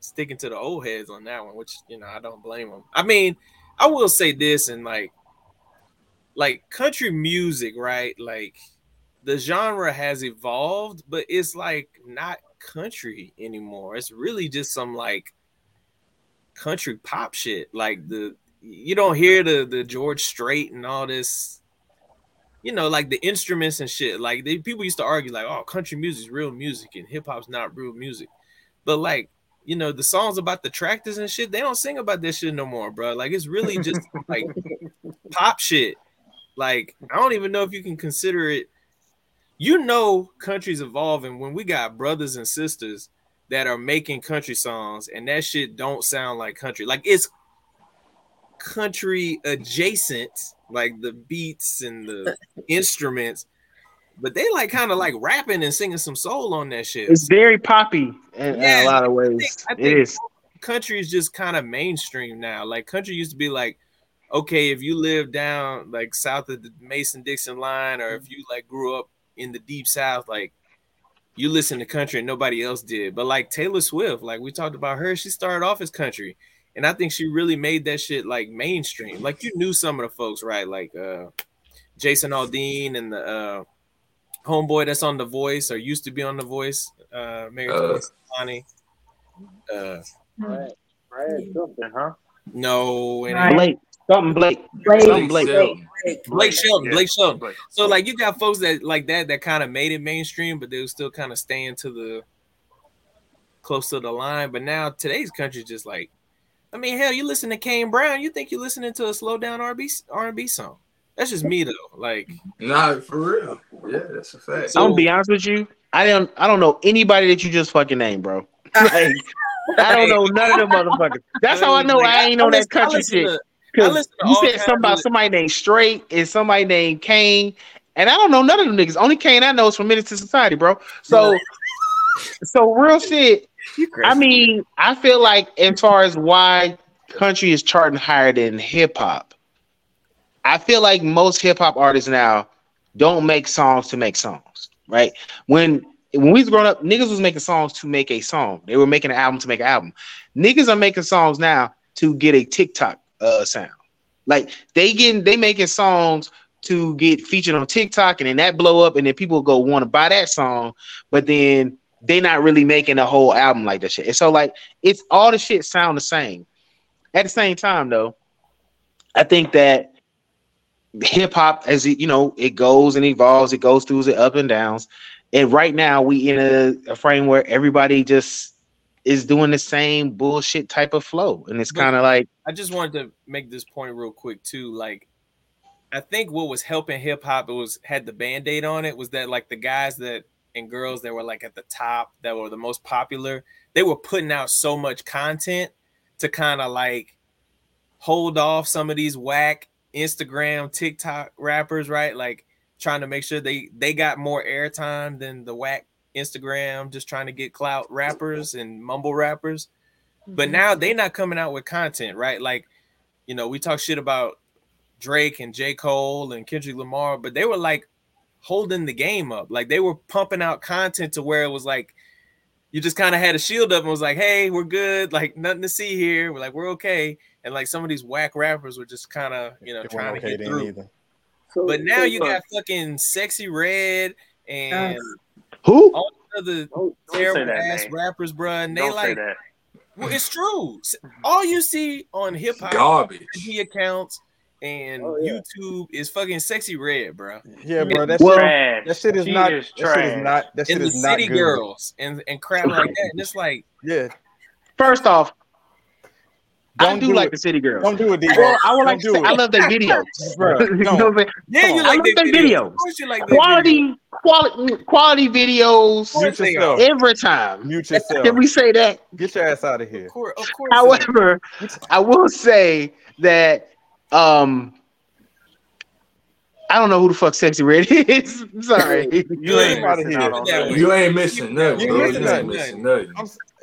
sticking to the old heads on that one, which you know I don't blame them. I mean, I will say this, and like like country music, right? Like the genre has evolved, but it's like not country anymore. It's really just some like country pop shit. Like the you don't hear the the George Strait and all this, you know, like the instruments and shit. Like they people used to argue like, oh, country music is real music and hip hop's not real music. But like, you know, the songs about the tractors and shit, they don't sing about this shit no more, bro. Like it's really just like [LAUGHS] pop shit. Like I don't even know if you can consider it. You know, country's evolving when we got brothers and sisters that are making country songs, and that shit don't sound like country. Like it's country adjacent, like the beats and the [LAUGHS] instruments, but they like kind of like rapping and singing some soul on that shit. It's very poppy in, in a lot of ways. I it think is. country is just kind of mainstream now. Like country used to be like, okay, if you live down like south of the Mason Dixon line, or if you like grew up in the deep south, like you listen to country and nobody else did. But like Taylor Swift, like we talked about her, she started off as country. And I think she really made that shit like mainstream. Like you knew some of the folks, right? Like uh Jason Aldean and the uh homeboy that's on the voice or used to be on the voice, uh Mary Uh. Lonnie. Uh Brad, Brad something, huh? no, it Blake. Something Blake. Blake, Something Blake. Blake, Blake Shelton, Yeah. Blake Shelton. Blake. So like you got folks that like that that kind of made it mainstream, but they were still kind of staying to the close to the line. But now today's country just like, I mean, hell, you listen to Kane Brown, you think you're listening to a slow down R&B R&B song. That's just me though. Like, Nah, for real. Yeah, that's a fact. I'm gonna be honest with you. I don't. I don't know anybody that you just fucking named, bro. [LAUGHS] Like, I don't know none of them motherfuckers. That's how I know I ain't on that country shit. to- I 'Cause you said kinds something about of- somebody named Strait and somebody named Kane, and I don't know none of them niggas. Only Kane I know is from Menace II Society, bro. So, [LAUGHS] so real shit. I mean, I feel like as far as why country is charting higher than hip hop, I feel like most hip hop artists now don't make songs to make songs, right? When when we was growing up, niggas was making songs to make a song. They were making an album to make an album. Niggas are making songs now to get a TikTok uh, sound. Like they getting they making songs to get featured on TikTok and then that blow up and then people go want to buy that song, but then they not really making a whole album like that shit. And so like it's all the shit sound the same. At the same time though, I think that hip hop as it you know it goes and evolves, it goes through the up and downs. And right now we in a, a frame where everybody just is doing the same bullshit type of flow. And it's kind of like I just wanted to make this point real quick too. Like, I think what was helping hip hop it was had the band aid on it was that like the guys that and girls that were like at the top that were the most popular, they were putting out so much content to kind of like hold off some of these whack Instagram, TikTok rappers, right? Like trying to make sure they they got more airtime than the whack Instagram, just trying to get clout rappers and mumble rappers. But mm-hmm. now they're not coming out with content, right? Like, you know, we talk shit about Drake and J. Cole and Kendrick Lamar, but they were like holding the game up. Like they were pumping out content to where it was like you just kind of had a shield up and was like, hey, we're good, like nothing to see here. We're like, we're okay. And like some of these whack rappers were just kind of, you know, It trying wasn't to get then through. either. But now you got fucking Sexyy Red and who all the other don't say terrible that, ass man. rappers, bruh. And they Don't say like that. well, it's true. All you see on hip hop Garbage. IG accounts and oh, YouTube is fucking Sexyy Red, bro. Yeah, bro. That's Well- shit, that shit is She not. is that shit is not. That shit And the is not city good. girls and, and crap like that. And it's like, Yeah. first off, I Don't do, do like it. the city girls. Don't do it, D. Well, I would like to [LAUGHS] say, I love their videos. Bro, you know what I'm saying? yeah, you on. I like love their their videos. videos. You like their videos. Quality, quality, quality videos Mute yourself. every time. Mute yourself. Can we say that? Get your ass out of here. Of course, of course. However, I will say that um I don't know who the fuck Sexyy Red [LAUGHS] is. I'm sorry. You ain't out of missing out here. on That nothing. You ain't missing nothing, You ain't missing nothing.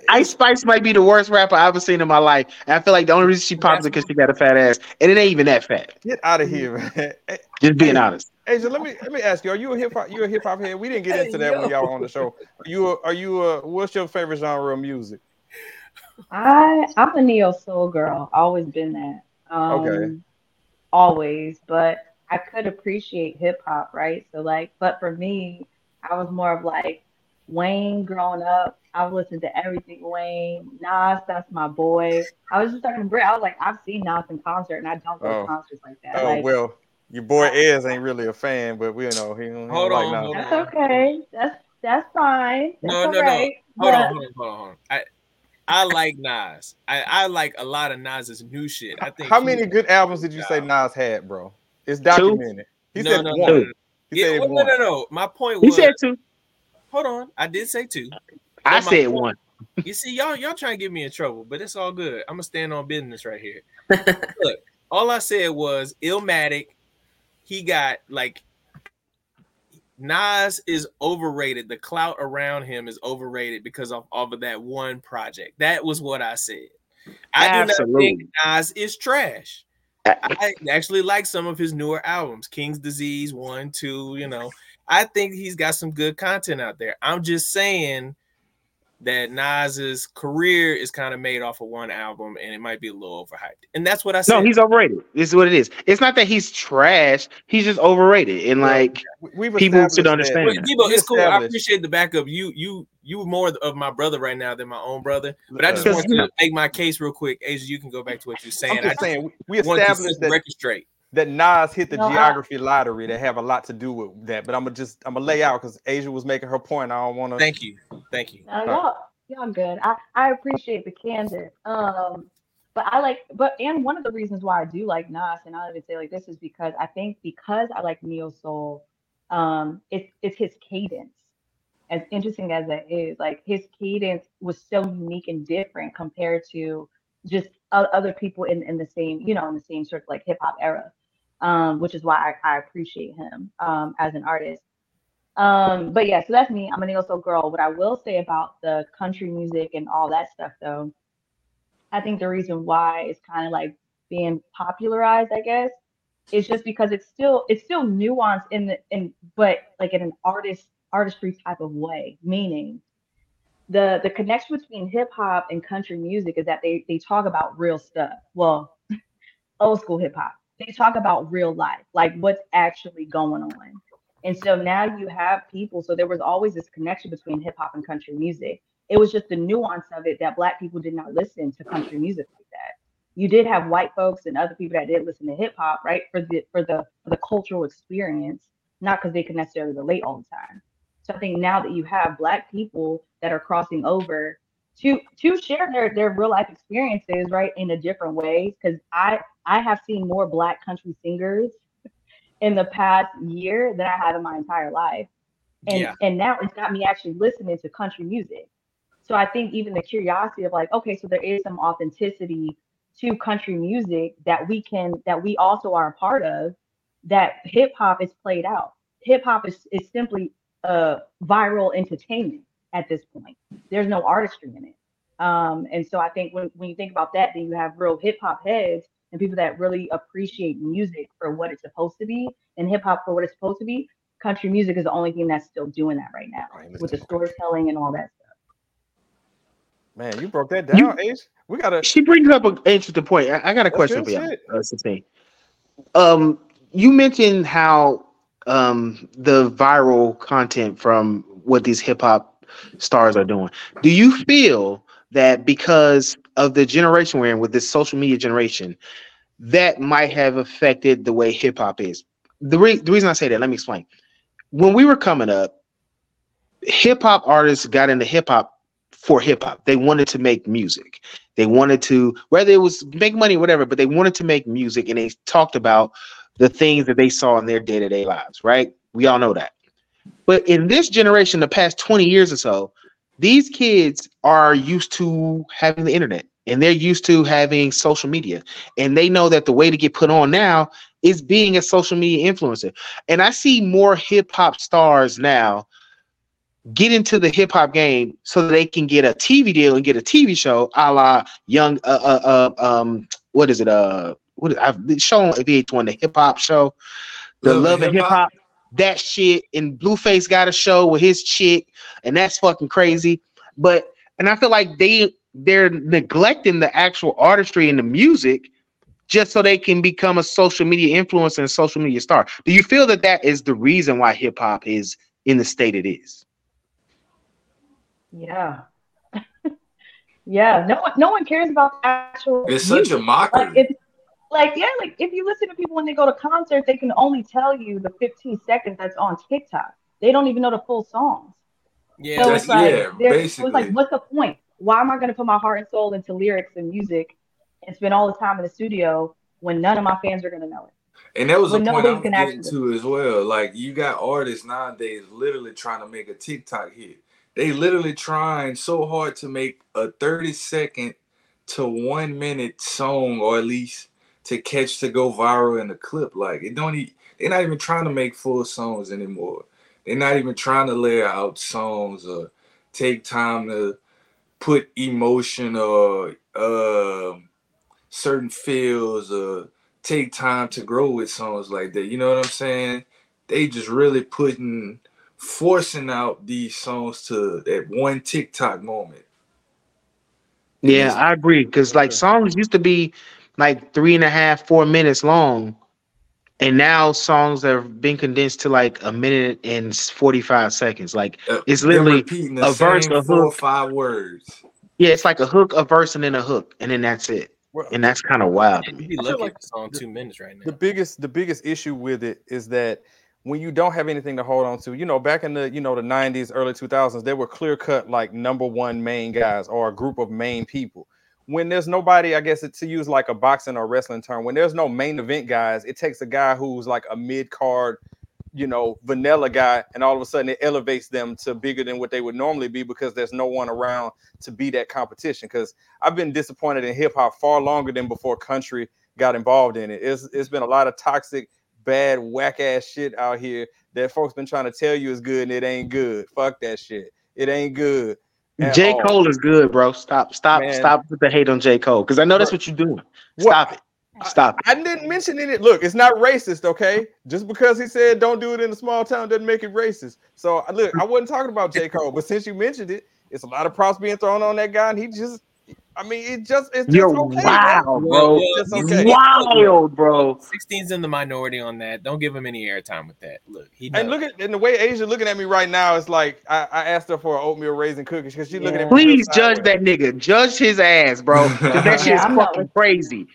Missing nothing. I'm s- Ice Spice might be the worst rapper I've ever seen in my life. And I feel like the only reason she popular because she got a fat ass. And it ain't even that fat. Get out of here, man. Just being Hey. honest. Aisya, let me let me ask you: Are you a hip hop? You a hip hop head? We didn't get into that when y'all were on the show. Are you? A, are you? A, what's your favorite genre of music? I I'm a neo soul girl. Always been that. Um, Okay. Always, but I could appreciate hip hop, right? So like, but for me, I was more of like Wayne growing up. I would listen to everything Wayne, Nas. That's my boy. I was just talking to Britt. I was like, I've seen Nas in concert, and I don't go Oh. to concerts like that. Oh like, well, your boy Ez ain't really a fan, but we know he don't, he Hold don't like on, hold that's okay. That's that's fine. That's No, all no, no. Hold But- on, hold on, hold on, hold on. I I like Nas. I, I like a lot of Nas's new shit. I think How many good albums did you say Nas had, bro? It's documented. He No, said no, one. no, no. He Yeah, said well, one. no, no, no. My point He was said two. Hold on. I did say two. I But my said point- one. You see, y'all y'all trying to get me in trouble, but it's all good. I'm gonna stand on business right here. [LAUGHS] Look, all I said was Illmatic. He got like Nas is overrated. The clout around him is overrated because of, of that one project. That was what I said. I do not Absolutely. think Nas is trash. I actually like some of his newer albums, King's Disease, one, two, you know. I think he's got some good content out there. I'm just saying that Nas's career is kind of made off of one album, and it might be a little overhyped. And that's what I said. No, he's overrated. This is what it is. It's not that he's trash. He's just overrated, and like We've people established should understand. But that. Debo, it's cool. I appreciate the backup. You, you, you more of my brother right now than my own brother. But I just want to know- make my case real quick. Aisya, you can go back to what you're saying. I'm I just saying we want to set established that record straight. That Nas hit the No, I- geography lottery that have a lot to do with that. But I'm gonna just I'm gonna lay out because Aisya was making her point. I don't want to. Thank you, thank you. No, y'all, y'all good. I, I appreciate the candor. Um, but I like, but and one of the reasons why I do like Nas, and I'll even say like this is because I think because I like neo soul, um, it's it's his cadence. As interesting as that is, like his cadence was so unique and different compared to just other people in in the same, you know, in the same sort of like hip hop era. Um, which is why I, I appreciate him um as an artist. Um, but yeah, so that's me. I'm a neo soul girl. What I will say about the country music and all that stuff, though, I think the reason why it's kind of like being popularized, I guess, is just because it's still it's still nuanced in the in but like in an artist artistry type of way. Meaning, the the connection between hip hop and country music is that they they talk about real stuff. Well, [LAUGHS] old school hip hop. They talk about real life, like what's actually going on. And so now you have people. So there was always this connection between hip hop and country music. It was just the nuance of it that black people did not listen to country music like that. You did have white folks and other people that did listen to hip hop, right? For the for the for the cultural experience, not because they could necessarily relate all the time. So I think now that you have black people that are crossing over to to share their their real life experiences, right, in a different way. Because I I have seen more black country singers in the past year than I have in my entire life. And Yeah. and now it's got me actually listening to country music. So I think even the curiosity of like, okay, so there is some authenticity to country music that we can that we also are a part of that hip hop is played out. Hip hop is, is simply uh viral entertainment at this point. There's no artistry in it. Um, and so I think when, when you think about that, then you have real hip hop heads and people that really appreciate music for what it's supposed to be and hip hop for what it's supposed to be. Country music is the only thing that's still doing that right now with the storytelling and all that stuff. Man, you broke that down, Ace. We gotta. She brings up an interesting point. I, I got a That's question for you, shit. uh, Satine. Um, you mentioned how um the viral content from what these hip hop stars are doing. Do you feel that because of the generation we're in with this social media generation, that might have affected the way hip hop is? The, re- the reason I say that, let me explain. When we were coming up, hip hop artists got into hip hop for hip hop. They wanted to make music. They wanted to, whether it was make money, whatever, but they wanted to make music and they talked about the things that they saw in their day to day lives, right? We all know that. But in this generation, the past 20 years or so, these kids are used to having the internet and they're used to having social media. And they know that the way to get put on now is being a social media influencer. And I see more hip hop stars now get into the hip hop game so that they can get a TV deal and get a TV show, a la young, uh, uh, uh um, what is it? Uh, what is, I've shown on VH1, the hip hop show, the Love Love and Hip Hop, that shit. And Blueface got a show with his chick, and that's fucking crazy. But and I feel like they they're neglecting the actual artistry and the music just so they can become a social media influencer and social media star. Do you feel that that is the reason why hip hop is in the state it is? Yeah. [LAUGHS] yeah. No one no one cares about the actual It's such a mockery. Like if like yeah, like if you listen to people when they go to concerts, they can only tell you the 15 seconds that's on TikTok. They don't even know the full songs. Yeah, so that's- it's like yeah, so it's like what's the point? Why am I gonna put my heart and soul into lyrics and music and spend all the time in the studio when none of my fans are gonna know it? And that was When a point I'm getting to as well. Like you got artists nowadays literally trying to make a TikTok hit. They literally trying so hard to make a 30 second to one minute song or at least to catch to go viral in a clip. Like it don't e- they're not even trying to make full songs anymore. They're not even trying to lay out songs or take time to put emotion or um certain feels or take time to grow with songs like that. You know what I'm saying? They just really putting forcing out these songs to that one TikTok moment. Yeah, I agree. Because like songs used to be like three and a half, four minutes long, and now songs have been condensed to like a minute and forty five seconds. Like uh, it's literally repeating the a verse, same a four or hook. five words. Yeah, it's like a hook, a verse, and then a hook, and then that's it. And that's kind of wild to me. Be lucky if it's on two minutes right now. The biggest the biggest issue with it is that when you don't have anything to hold on to, you know, back in the you know the 90s, early 2000s, there were clear cut like number one main guys or a group of main people. When there's nobody, I guess it, to use like a boxing or wrestling term, when there's no main event guys, it takes a guy who's like a mid card, you know, vanilla guy, and all of a sudden it elevates them to bigger than what they would normally be because there's no one around to be that competition. Because I've been disappointed in hip hop far longer than before country got involved in it. It's it's been a lot of toxic, bad, whack ass shit out here that folks been trying to tell you is good and it ain't good. Fuck that shit. It ain't good. J. all. Cole is good, bro. Stop, stop, Man. stop with the hate on J. Cole. Because I know that's what you're doing. Stop it. Stop it. I didn't mention it. Look, it's not racist, okay? Just because he said don't do it in a small town doesn't make it racist. So look, I wasn't talking about J. Cole, but since you mentioned it, it's a lot of props being thrown on that guy, and he just I mean, it just it's just You're okay, wild, bro. It's just okay. Wild, bro. 16's in the minority on that. Don't give him any airtime with that. Look, he And look at and the way Aisya looking at me right now, is like I, I asked her for an oatmeal raisin cookies because she's looking at me. Please judge that nigga. Judge his ass, bro. [LAUGHS] that Yeah, shit's I'm not fucking crazy.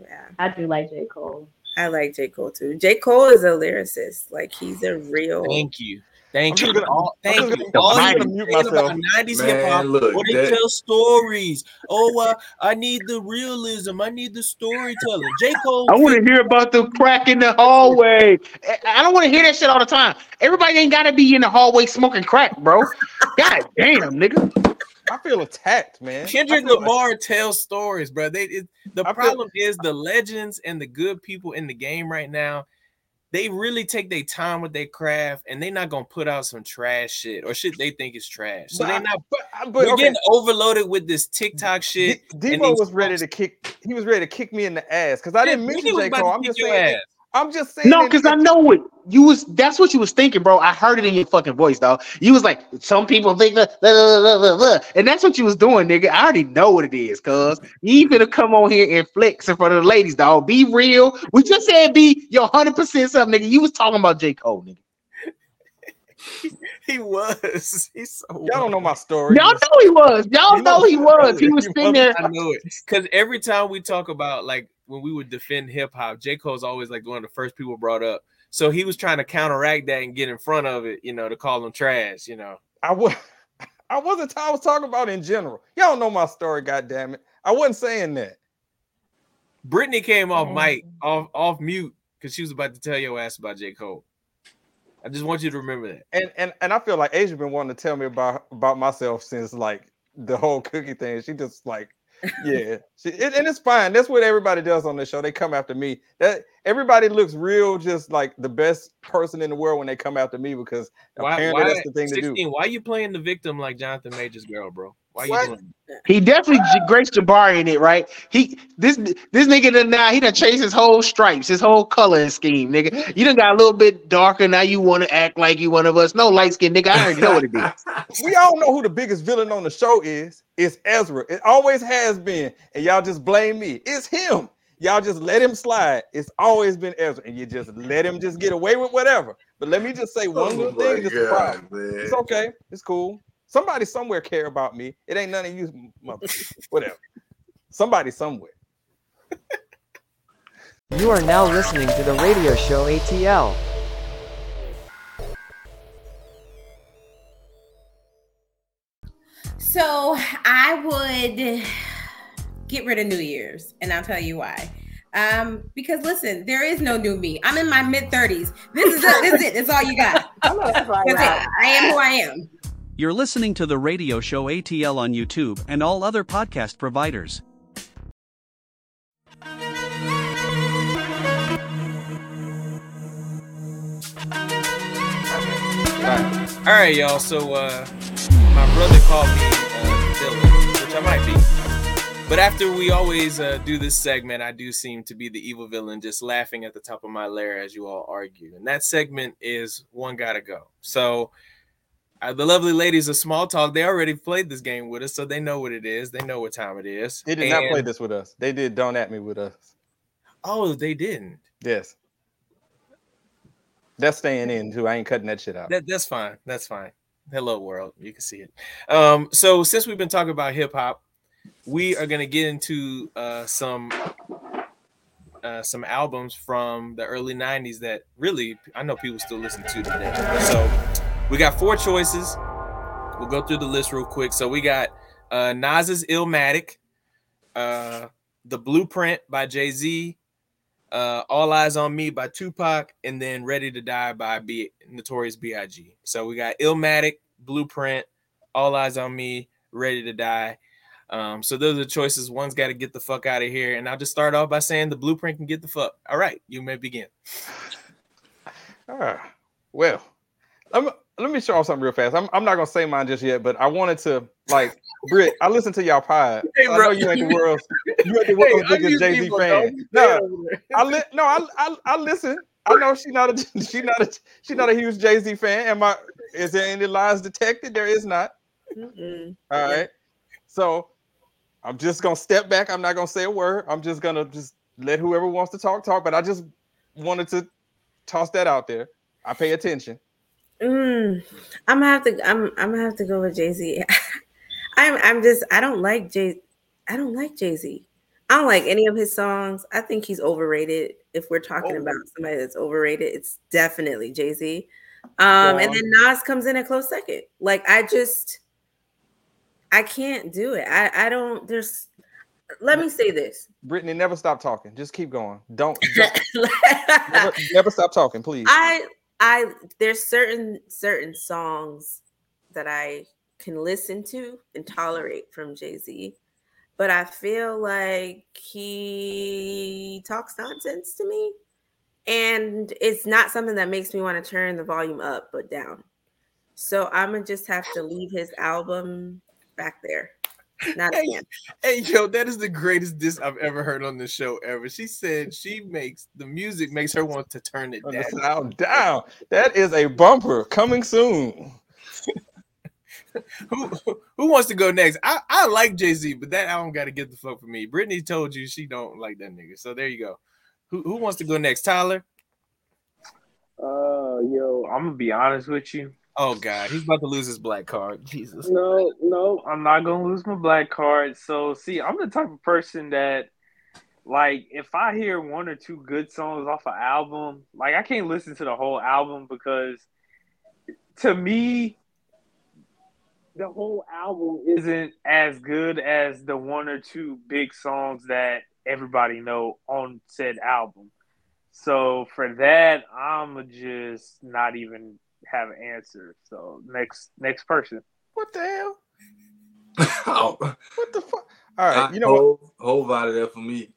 Yeah. I do like J. Cole. I like J. Cole too. J. Cole is a lyricist. Like he's a real. Thank you. Thank I'm you. just gonna- All, I'm thank you. All you gonna mute saying about myself. 90s hip hop. look, they that- tell stories. Oh, uh, I need the realism. I need the storytelling. J. Cole. I want to hear about the crack in the hallway. I- I don't want to hear that shit all the time. Everybody ain't got to be in the hallway smoking crack, bro. God damn, nigga. I feel attacked, man. Kendrick I feel- Lamar tells stories, bro. They it, the I feel- problem is the legends and the good people in the game right now. They really take their time with their craft, and they're not gonna put out some trash shit or shit they think is trash. So But they're not. Uh, but we're okay. getting overloaded with this TikTok shit. Debo these was ready to kick. He was ready to kick me in the ass because I Yeah, didn't Bryttany mention J. Cole. I'm just saying. I'm just saying. No, because I know it. You was that's what you was thinking, bro. I heard it in your fucking voice, dog. You was like, some people think that, and that's what you was doing, nigga. I already know what it is, cuz you finna come on here and flex in front of the ladies, dog. Be real. We just said be your hundred percent something, nigga. You was talking about J. Cole, nigga. [LAUGHS] He was. He's so. Y'all don't know my story. Y'all know he was. Y'all You know know- [LAUGHS] he was. He was sitting there. I know it because every time we talk about like when we would defend hip hop, J. Cole's always like one of the first people brought up. So he was trying to counteract that and get in front of it, you know, to call them trash, you know. I was. [LAUGHS] I wasn't. I was talking about in general. Y'all know my story. God damn it. I wasn't saying that. Bryttany came off mic, Mm. off off mute, because she was about to tell your ass about J. Cole. I just want you to remember that. And and and I feel like Aisya has been wanting to tell me about about myself since like the whole cookie thing. She just like, yeah, [LAUGHS] she, and, and it's fine. That's what everybody does on the show. They come after me. That everybody looks real, just like the best person in the world when they come after me because Why, apparently why that's the thing to do. Why you playing the victim like Jonathan Majors' girl, bro? Why you What? doing that? He definitely J- Grace Jabbari in it, right? He this this nigga done now he done changed his whole stripes, his whole color scheme, nigga. You done got a little bit darker now. You want to act like you one of us? No light skin, nigga. I already know what it is. [LAUGHS] We all know who the biggest villain on the show is. It's Ezra. It always has been, and y'all just blame me. It's him. Y'all just let him slide. It's always been Ezra, and you just let him just get away with whatever. But let me just say oh one Oh little my thing. God, It's okay. It's cool. Somebody somewhere care about me. It ain't none of you, mother. Whatever. Somebody somewhere. You are now listening to the radio show ATL. So I would get rid of New Year's, and I'll tell you why. Um, because listen, there is no new me. I'm in my mid 30s. This is it. This is it. That's all you got. [LAUGHS] That's it. I am who I am. You're listening to the radio show ATL on YouTube and all other podcast providers. All right, y'all. So uh my brother called me uh villain, which I might be. But after we always uh, do this segment, I do seem to be the evil villain, just laughing at the top of my lair as you all argue. And that segment is one gotta go. So uh, the lovely ladies of Small Talk, they already played this game with us, so they know what it is. They know what time it is. They did not play this with us. They did Don't At Me with us. Oh, they didn't. Yes. That's staying in too. I ain't cutting that shit out. That, that's fine. That's fine. Hello, world. You can see it. Um, so since we've been talking about hip hop, we are gonna get into uh, some uh, some albums from the early '90s that really I know people still listen to today. So we got four choices. We'll go through the list real quick. So we got uh, Nas's Illmatic, uh, The Blueprint by Jay Z, uh, All Eyez on Me by Tupac, and then Ready to Die by B- Notorious B.I.G. So we got Illmatic, Blueprint, All Eyez on Me, Ready to Die. Um, so those are the choices. One's got to get the fuck out of here, and I'll just start off by saying the Blueprint can get the fuck. All right, you may begin. Ah, well, me, let me show off something real fast. I'm, I'm not gonna say mine just yet, but I wanted to like Britt. I listened to y'all pod. Hey, so I know you ain't the [LAUGHS] world's you ain't the Hey, world's I biggest Jay Z fan. dog. No, I li- no, I, I I listen. I know she not a [LAUGHS] she not a she not a huge Jay Z fan. Am I? Is there any lies detected? There is not. Mm-mm. All right. So I'm just gonna step back. I'm not gonna say a word. I'm just gonna just let whoever wants to talk talk. But I just wanted to toss that out there. I pay attention. Mm, I'm gonna have to. I'm. I'm gonna have to go with Jay Z. [LAUGHS] I'm. I'm just. I don't like Jay. I don't like Jay Z. I don't like any of his songs. I think he's overrated. If we're talking Oh. about somebody that's overrated, it's definitely Jay Z. Um, and then Nas comes in a close second. Like I just, I can't do it. I. I don't. There's. Let me say this. Bryttany, never stop talking. Just keep going. Don't, don't [LAUGHS] never, never stop talking, please. I I there's certain certain songs that I can listen to and tolerate from Jay-Z, but I feel like he talks nonsense to me. And it's not something that makes me want to turn the volume up but down. So I'm gonna just have to leave his album back there. Not a Hey, fan. hey, yo, that is the greatest diss I've ever heard on the show ever. She said she makes the music makes her want to turn it Turn down. sound down. That is a bumper coming soon. [LAUGHS] who, who wants to go next? I, I like Jay Z, but that album got to get the fuck for me. Bryttany told you she don't like that nigga, so there you go. Who who wants to go next? Tyler. Uh, yo, I'm gonna be honest with you. Oh God, he's about to lose his black card. Jesus. No, no, I'm not gonna lose my black card. So, see, I'm the type of person that, like, if I hear one or two good songs off an album, like, I can't listen to the whole album because, to me, the whole album isn't as good as the one or two big songs that everybody know on said album. So for that, I'm just not even have an answer. So next next person. What the hell? [LAUGHS] oh, What the fuck? All right, I you know what? Hove, Hove out of there for me.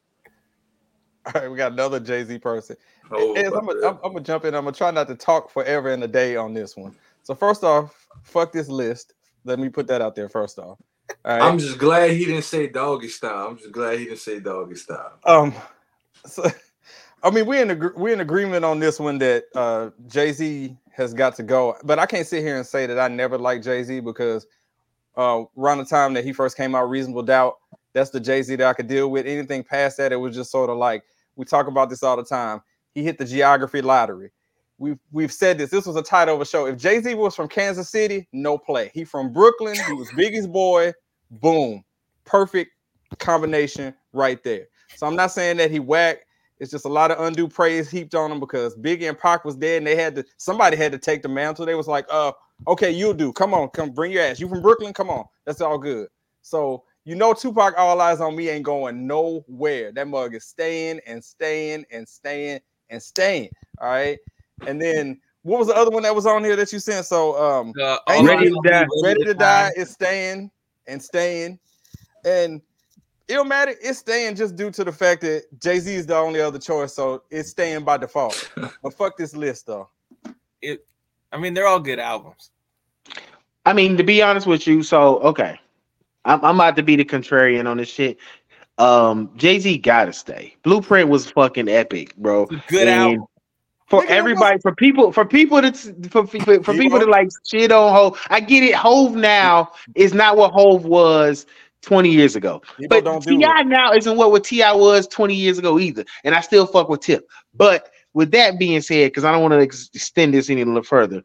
All right, we got another Jay Z person. Hove Ez, out I'm there. gonna jump in. I'm gonna try not to talk forever and a day on this one. So first off, fuck this list. Let me put that out there first off. All right. I'm just glad he didn't say doggy style. I'm just glad he didn't say doggy style. Um, so I mean, we're in agr- we in agreement on this one that uh Jay Z has got to go. But I can't sit here and say that I never liked Jay Z because uh around the time that he first came out, Reasonable Doubt, that's the Jay Z that I could deal with. Anything past that, it was just sort of like we talk about this all the time. He hit the geography lottery. We've we've said this. This was a title of a show. If Jay Z was from Kansas City, no play. He from Brooklyn. He was Biggie's boy. Boom, perfect combination right there. So I'm not saying that he whacked. It's just a lot of undue praise heaped on them because Biggie and Pac was dead, and they had to somebody had to take the mantle. They was like, uh, okay, you'll do. Come on, come bring your ass. You from Brooklyn? Come on. That's all good. So you know Tupac All Eyez on Me ain't going nowhere. That mug is staying and staying and staying and staying. All right. And then what was the other one that was on here that you sent? So um Uh, Ready to Die. Ready to Die. is staying and staying. And Illmatic is staying just due to the fact that Jay Z is the only other choice, so it's staying by default. [LAUGHS] but fuck this list though. It, I mean, they're all good albums. I mean, to be honest with you, so okay, I'm, I'm about to be the contrarian on this shit Um, Jay Z gotta stay. Blueprint was fucking epic, bro. good album. For everybody, for people, for people that for, for, for people that like shit on Hove, I get it. Hove now is not what Hove was 20 years ago. but don't do T.I. now isn't what what T.I. was 20 years ago either. And I still fuck with Tip. But with that being said, because I don't want to ex- extend this any little further,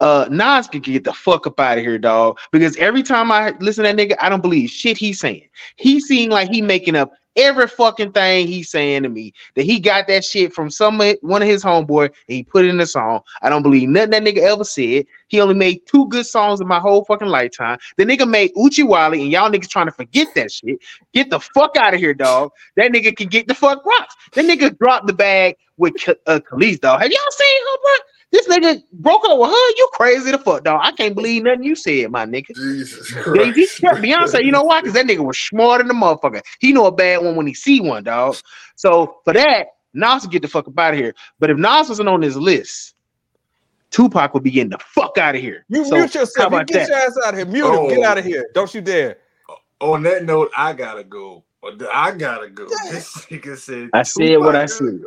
uh Nas can get the fuck up out of here, dog. Because every time I listen to that nigga, I don't believe shit he's saying. He seem like he making up every fucking thing he's saying to me. That he got that shit from some one of his homeboy and he put it in the song. I don't believe nothing that nigga ever said. He only made two good songs in my whole fucking lifetime. The nigga made Oochie Wally, and y'all niggas trying to forget that shit. Get the fuck out of here, dog. That nigga can get the fuck rocks. That nigga dropped the bag with uh, Kelis, dog. Have y'all seen her, bro? This nigga broke up with her. You crazy the fuck, dog. I can't believe nothing you said, my nigga. Jesus Jay-Z, Beyonce, you know why? Because that nigga was smarter than a motherfucker. He know a bad one when he see one, dog. So for that, Nas get the fuck up out of here. But if Nas wasn't on this list, Tupac would be getting the fuck out of here. You So, mute how yourself. You get that? your ass out of here. Mute him. Get Oh. out of here. Don't you dare. Oh, on that note, I gotta go. I gotta go. This nigga said. I said what I said.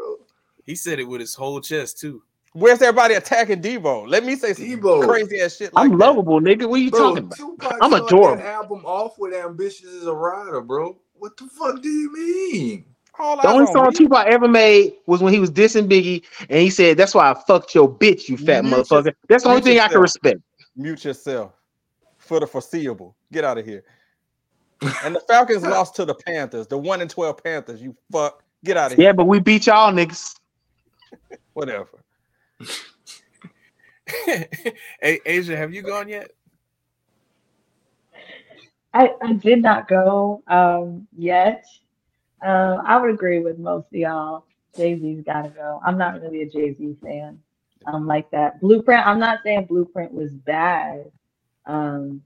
He said it with his whole chest too. Where's everybody attacking Debo? Let me say some crazy ass shit. Like I'm lovable, nigga. What are you Bro, talking about? Tupac I'm adorable. That album off with "Ambitionz Az a Ridah," bro. What the fuck do you mean? The only song Tupac ever made was when he was dissing Biggie, and he said, "That's why I fucked your bitch, you fat Mute motherfucker." your- That's the only mute thing I can respect. Mute yourself for the foreseeable. Get out of here. And the Falcons [LAUGHS] lost to the Panthers, the one and twelve Panthers. You fuck. Get out of here. Yeah, but we beat y'all niggas. [LAUGHS] Whatever. [LAUGHS] hey, Aisya, have you gone yet? I, I did not go um yet. Um, I would agree with most of y'all. Jay Z's got to go. I'm not really a Jay Z fan. Um, like that Blueprint. I'm not saying Blueprint was bad. Um,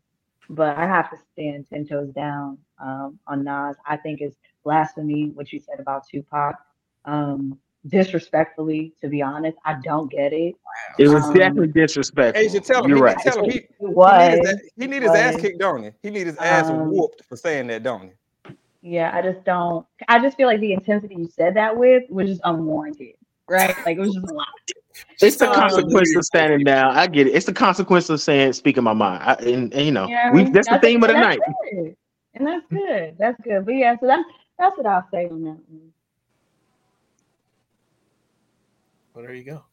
but I have to stand ten toes down um on Nas. I think it's blasphemy what you said about Tupac. Um, disrespectfully, to be honest, I don't get it. It was Um, definitely disrespectful. Aisya, tell him. You're he, right. Tell him he, It he need was, his, he need his ass kicked, don't he? He need his ass Um, whooped for saying that, don't he? Yeah, I just don't. I just feel like the intensity you said that with was just unwarranted, right? Like it was just a lot. It's the Um, consequence of standing down. I get it. It's the consequence of saying speaking my mind. I, and, and, you know, Yeah, we that's the theme of the and night. good. And that's good. That's good. But yeah, so that's that's what I'll say on that one. Well, there you go.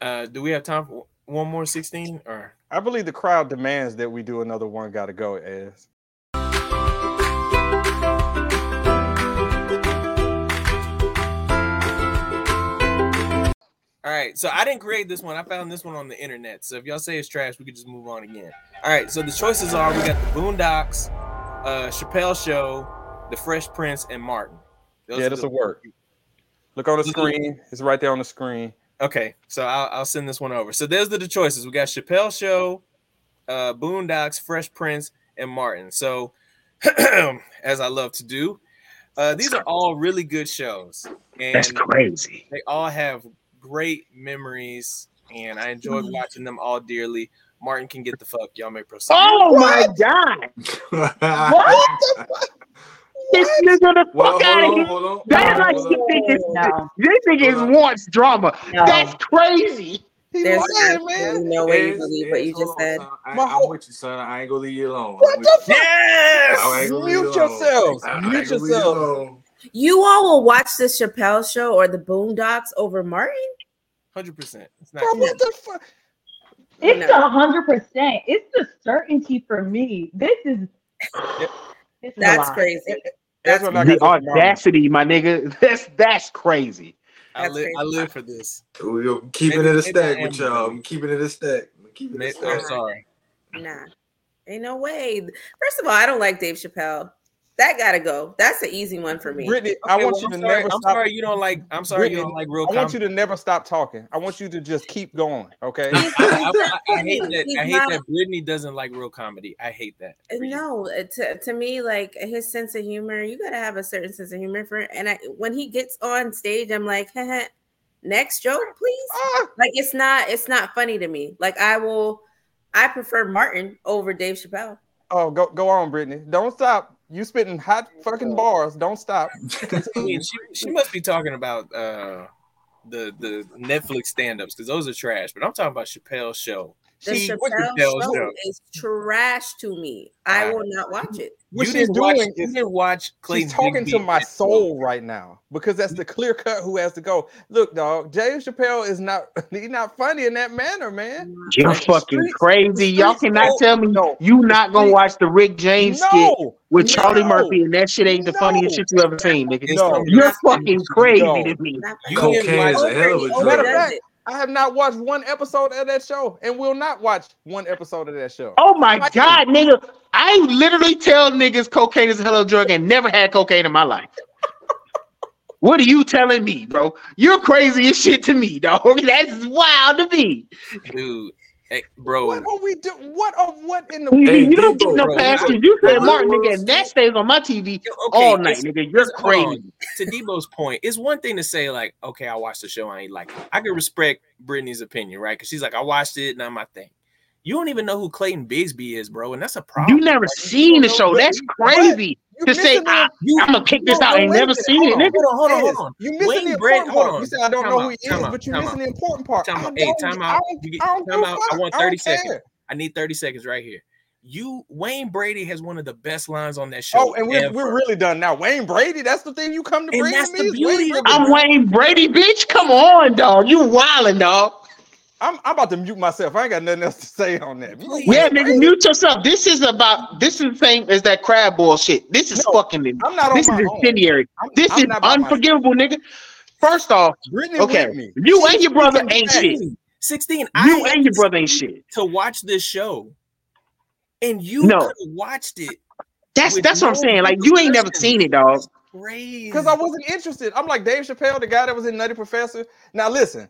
Uh, do we have time for one more 16 or I believe the crowd demands that we do another one. Got to go, as All right, so I didn't create this one. I found this one on the internet. So if y'all say it's trash, we could just move on again. All right, so the choices are we got the Boondocks, uh, Chappelle Show, The Fresh Prince, and Martin. Those yeah, are this the- will work. Look on the screen. It's right there on the screen. Okay, so I'll, I'll send this one over. So there's the, the choices. We got Chappelle Show, uh, Boondocks, Fresh Prince, and Martin. So, [CLEARS THROAT] as I love to do, uh, these are all really good shows. And That's crazy. They all have great memories, and I enjoyed mm-hmm. watching them all dearly. Martin can get the fuck. Y'all may proceed. Oh my god! What? [LAUGHS] This nigga the Well, fuck out of on, here. hold on, That is hold like on, this nigga is No. this nigga wants drama. No. That's crazy. There's lying, absolutely no way you believe yes, what you just on, said. son. I, I'm with you, son. I ain't gonna leave you alone. What the fuck? Yes! I ain't gonna Mute you yourselves. I Mute gonna leave you yourselves. You all will watch the Chappelle show or the Boondocks over Martin? Hundred percent. It's not. Bro, what the fuck? It's a hundred percent. It's the certainty for me. This is this is That's lot. crazy. That's That's what I The got this audacity, my nigga. [LAUGHS] That's that's crazy. I That's live. crazy. I live for this. We're keeping it a stack with y'all. rebelling. I'm keeping it a stack. I'm keeping it a May- I'm stack. sorry. Nah. Ain't no way. First of all, I don't like Dave Chappelle. That gotta go. That's an easy one for me. Bryttany, I want well, you I'm to sorry. never I'm stop. sorry you don't like. I'm sorry you don't like real. Comedy. I want you to never stop talking. I want you to just keep going. Okay. I, I- I [LAUGHS] hate that. He's I hate not- that Bryttany doesn't like real comedy. I hate that. No, uh, to, to me, like his sense of humor, you gotta have a certain sense of humor for. And I, when he gets on stage, I'm like, next joke, please. Ah, Like it's not, it's not funny to me. Like I will, I prefer Martin over Dave Chappelle. oh, go go on, Bryttany. Don't stop. You spitting hot fucking bars. Don't stop. [LAUGHS] I mean, she, she must be talking about uh the the Netflix stand-ups because those are trash. But I'm talking about Chappelle's show. The She- what Chappelle Chappelle's show is trash to me. I will not watch it. What you she's didn't watch, doing you is- didn't watch Clayton She's talking to my and- soul right now because that's the clear cut who has to go. Look, dog, Dave Chappelle is not [LAUGHS] he's not funny in that manner, man. You're Like, fucking streets- crazy. the Y'all cannot know- tell me no, you not gonna watch the Rick James skit No, with Charlie Murphy, and that shit ain't the funniest shit you ever seen, nigga. No. You're fucking crazy No. to me. You didn't a hell of a drug. Fact, I have not watched one episode of that show and will not watch one episode of that show. Oh my Like- god, nigga. I literally tell niggas cocaine is a hell of a drug and never had cocaine in my life. [LAUGHS] What are you telling me, bro? You're crazy as shit to me, dog. [LAUGHS] That's wild to me. dude. Hey, bro, What are we do? What of what in the You, Hey, you don't get no bro, pass because you said Martin, nigga, and that stays on my TV Okay, all night, nigga. You're it's- hold crazy. to Debo's point, it's one thing to say like, okay, I watched the show, I ain't like it. I can respect Bryttany's opinion, right? Because she's like, I watched it, not my thing. You don't even know who Clayton Bigsby is, bro, and that's a problem. You never Like, seen the show. That's crazy You to say missing the- I, You- I'm gonna kick this No, out. no, Ain't never minute. seen Hold it, on, nigga. Hold on, hold on, Yes, hold on. You missing Wayne the Brady- important hold part. on. You said I don't Time know out, who he is, out, but you're missing out. the important part. Time I out. Hey, time out. get- time give a out. I fuck. want I 30 seconds. care. I need 30 seconds right here. You Wayne Brady has one of the best lines on that show. Oh, and we're, ever. we're really done now. Wayne Brady, that's the thing you come to And bring that's to me. is beauty Wayne. I'm Wayne Brady, bitch. Come on, dog. You wildin', dog. I'm, I'm about to mute myself. I ain't got nothing else to say on that. You know, Yeah, nigga, mute yourself. This is about this is the same as that crab bullshit. This is No, fucking I'm not on this my is own. incendiary. I'm- This I'm is myself. unforgivable, nigga. First off, Bryttany okay, with me. you and your brother ain't shit. 16. You had and your to brother ain't shit. to watch this show, and you No. watched it. That's with that's what I'm saying. Like you ain't never seen it, dog. Crazy. Because I wasn't interested. I'm like Dave Chappelle, the guy that was in Nutty Professor. Now listen,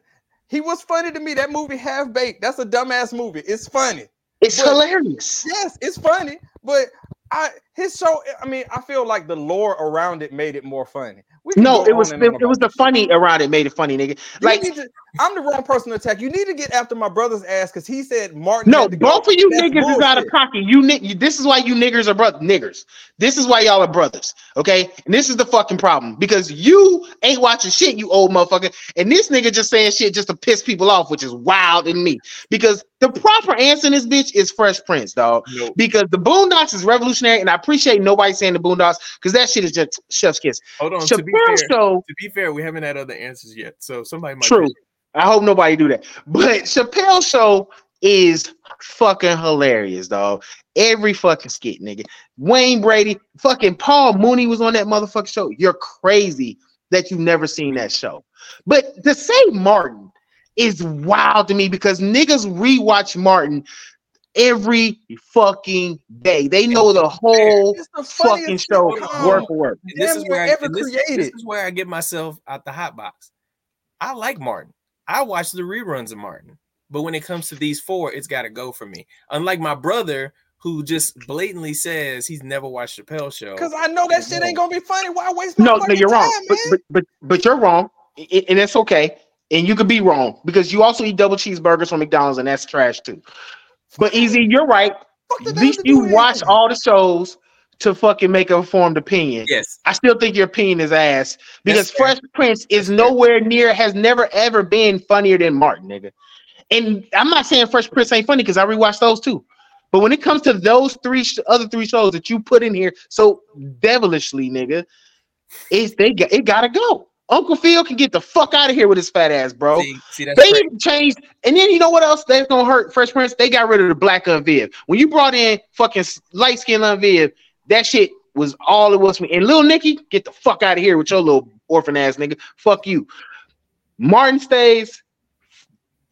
he was funny to me. That movie Half Baked. That's a dumbass movie. It's funny. It's But- hilarious. Yes, it's funny, but I his show. I mean, I feel like the lore around it made it more funny. No, it was it, it was the funny around it made it funny, nigga. Like to- I'm the wrong person to attack. You need to get after my brother's ass because he said Martin. No, had to go. both of you That's niggas is out of pocket. You ni- you- this is why you niggers are brothers. Niggers. This is why y'all are brothers. Okay, and this is the fucking problem because you ain't watching shit, you old motherfucker, and this nigga just saying shit just to piss people off, which is wild in me. Because the proper answer in this bitch is Fresh Prince, dog. Nope. Because the Boondocks is revolutionary, and I appreciate nobody saying the Boondocks because that shit is just chef's kiss. Hold on. To be fair, show to be fair, we haven't had other answers yet, so somebody might. True. I hope nobody do that. But Chappelle show is fucking hilarious, dog. Every fucking skit, nigga. Wayne Brady, fucking Paul Mooney was on that motherfucking show. You're crazy that you've never seen that show. But to say Martin is wild to me because niggas rewatch Martin every fucking day. They know the whole the fucking show shit ever. word for word. And this is where I, ever this, created. this is where I get myself out the hot box. I like Martin. I watch the reruns of Martin, but when it comes to these four, it's got to go for me. Unlike my brother, who just blatantly says he's never watched Chappelle show. Because I know that shit ain't gonna be funny. Why waste my No, no, you're wrong. time, But, man? but but but you're wrong, I- and it's okay. And you could be wrong because you also eat double cheeseburgers from McDonald's, and that's trash too. But easy, you're right. At least you watch all the shows to fucking make a formed opinion. yes, I still think your opinion is ass because. Fresh Prince is nowhere near, has never ever been funnier than Martin, nigga. And I'm not saying Fresh Prince ain't funny because I rewatched those too. But when it comes to those three sh- other three shows that you put in here so devilishly, nigga, it's they got it gotta go. Uncle Phil can get the fuck out of here with his fat ass, bro. see, see They even changed, and then you know what else that's gonna hurt Fresh Prince? They got rid of the black Aunt Viv. When you brought in fucking light skin Aunt Viv, that shit was all it was for me. And Lil Nicky, get the fuck out of here with your little orphan ass nigga. Fuck you. Martin stays,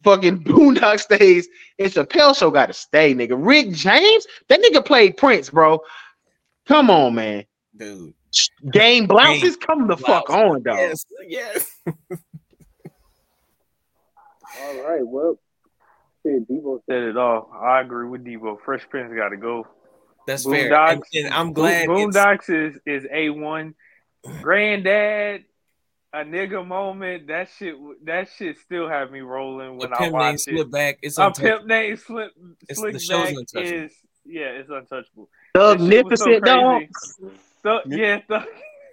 fucking [LAUGHS] Boondock stays, and Chappelle show gotta stay, nigga. Rick James, that nigga played Prince, bro. Come on, man. dude. Game blouses, come the fuck on, dog. Yes, yes. [LAUGHS] All right, well, shit, Debo said it all. I agree with Debo. Fresh Prince got to go. That's fair. And, and I'm glad. Boom, it's- Boondocks is is a one. Granddad, a nigga moment. That shit. That shit still have me rolling the when I pimp name watch slip it. back. It's A untouchable. pimp name slip It's- slick the show's back untouchable. is Yeah, it's untouchable. Thug That shit was so Magnificent, dog. crazy. Yeah, Thug-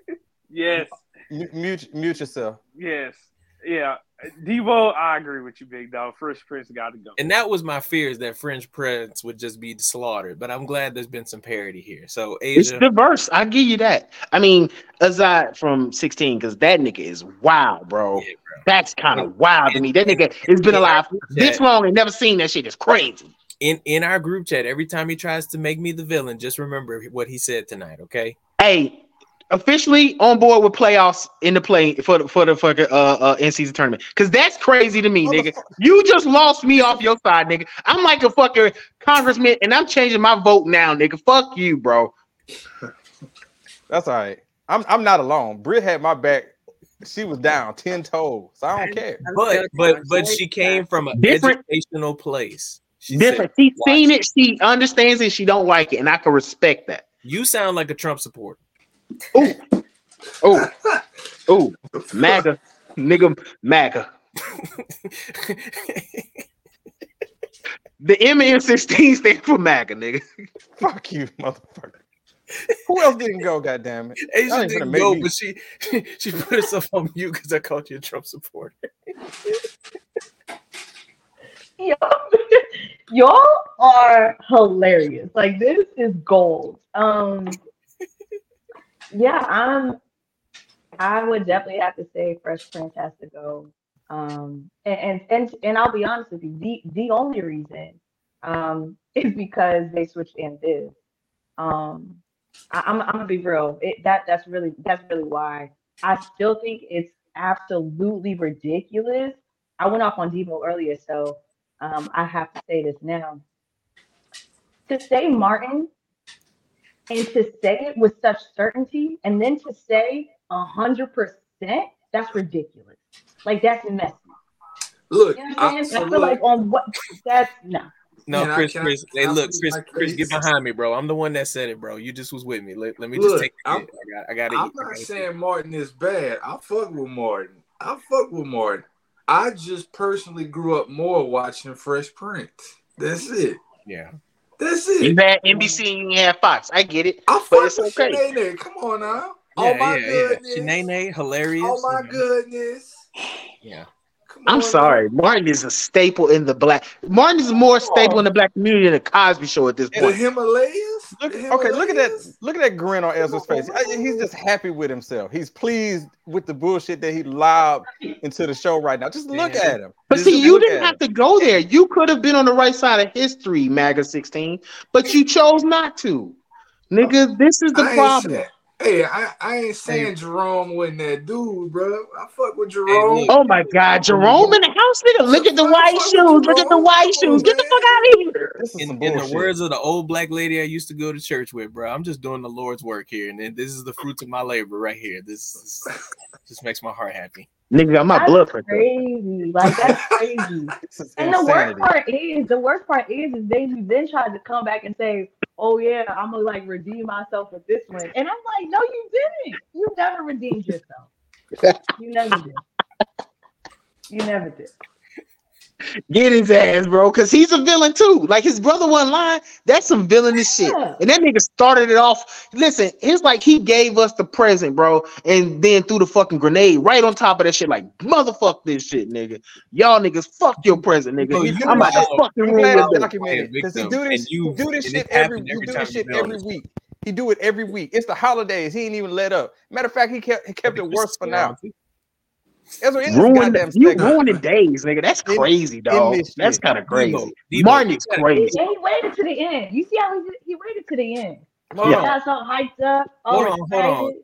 [LAUGHS] yes, Mute, mute yourself. yes, yeah. Debo, I agree with you, big dog. Fresh Prince got to go. And that was my fears that French Prince would just be slaughtered. But I'm glad there's been some parody here. So It's diverse. I give you that. I mean, aside from 16, because that nigga is wild, bro. That's kind of wild to me. That nigga has been alive this long and never seen that shit. It's crazy. in in our group chat, every time he tries to make me the villain, just remember what he said tonight. Okay. Hey, officially on board with playoffs in the play for the for the fucking uh, uh in season tournament. Cause that's crazy to me, nigga. You just lost me off your side, nigga. I'm like a fucking congressman and I'm changing my vote now, nigga. Fuck you, bro. [LAUGHS] That's all right. I'm I'm not alone. Britt had my back. She was down ten toes. So I don't care. But but but she came from an Different- educational place. She Different. said, She's "Watch seen it, she understands it, she don't like it, and I can respect that. You sound like a Trump supporter. Oh, oh, oh, MAGA, nigga, MAGA. the M and 16 stand for MAGA, nigga. Fuck you, motherfucker. Who else didn't go? Goddamn it! Aisya didn't go, me- but she [LAUGHS] she put herself on mute because I called you a Trump supporter. Y'all, y'all are hilarious. Like this is gold. Um, yeah, I'm. I would definitely have to say Fresh Prince has to go. Um, and and and, and I'll be honest with you. The the only reason um [LAUGHS] is because they switched in this. Um, I, I'm I'm gonna be real. It that that's really that's really why I still think it's absolutely ridiculous. I went off on Debo earlier, so um, I have to say this now. To say Martin and to say it with such certainty, and then to say a hundred percent, that's ridiculous. Like that's messy. Look, You know I, what I'm saying? I feel look, like on what that's no. No, Can I- Chris, Chris. can hey, I look, please Chris, Chris, get behind me, bro. I'm the one that said it, bro. You just was with me. Let, let me just take. it. I'm- I got, I got I'm not saying Martin is bad. I fuck with Martin. I fuck with Martin. I just personally grew up more watching Fresh Prince. That's it. Yeah. That's it. You had NBC and you had Fox. I get it. I but fuck it's with okay. Shanae. Come on now. Yeah, oh my yeah, goodness. yeah. Shanae, hilarious. Oh my goodness. Yeah. I'm sorry. Martin is a staple in the black. Martin is more staple in the black community than the Cosby Show at this The point. Himalayas? Look, okay, look at that. Look at that grin on Ezra's face. He's just happy with himself. He's pleased with the bullshit that he lobbed into the show right now. Just look at him. But Just see, you didn't have him. to go there. You could have been on the right side of history, MAGA 16, but you chose not to. Nigga, this is the I ain't problem. Saying- Hey, I, I ain't saying Jerome wasn't that dude, bro. I fuck with Jerome. Oh my God, Jerome in the house, nigga. Look at the white shoes. Look at the white shoes. Get the fuck out of here. In, in the words of the old black lady I used to go to church with, bro, I'm just doing the Lord's work here, and then this is the fruits of my labor right here. This is, [LAUGHS] just makes my heart happy. Nigga got my That's blood pressure. crazy. Like that's [LAUGHS] crazy. is and the worst part is, the worst part is, is they then tried to come back and say, "Oh yeah, I'm gonna like redeem myself with this one," and I'm like, "No, you didn't. You never redeemed yourself. [LAUGHS] You never did. You never did." Get his ass, bro, because he's a villain too. Like his brother wasn't lying. That's some villainous shit. And that nigga started it off. Listen, it's like he gave us the present, bro, and then threw the fucking grenade right on top of that shit. Like motherfuck this shit, nigga. Y'all niggas, fuck your present, nigga. Bro, you I'm about to know- fucking I'm ruin glad it's documented because he victim, do this. you- do this shit it every. happened every do this shit every this. week. He do it every week. It's the holidays. He ain't even let up. Matter of fact, he kept he kept it worse for now. Ezra, in this Ruin goddamn you segment, ruining days, nigga. That's crazy, in dog. this That's kind of crazy. Debo, Debo, Martin you is crazy. And he waited to the end. You see how he he waited to the end. Hold He on. got so hyped up. Hold on, hold on.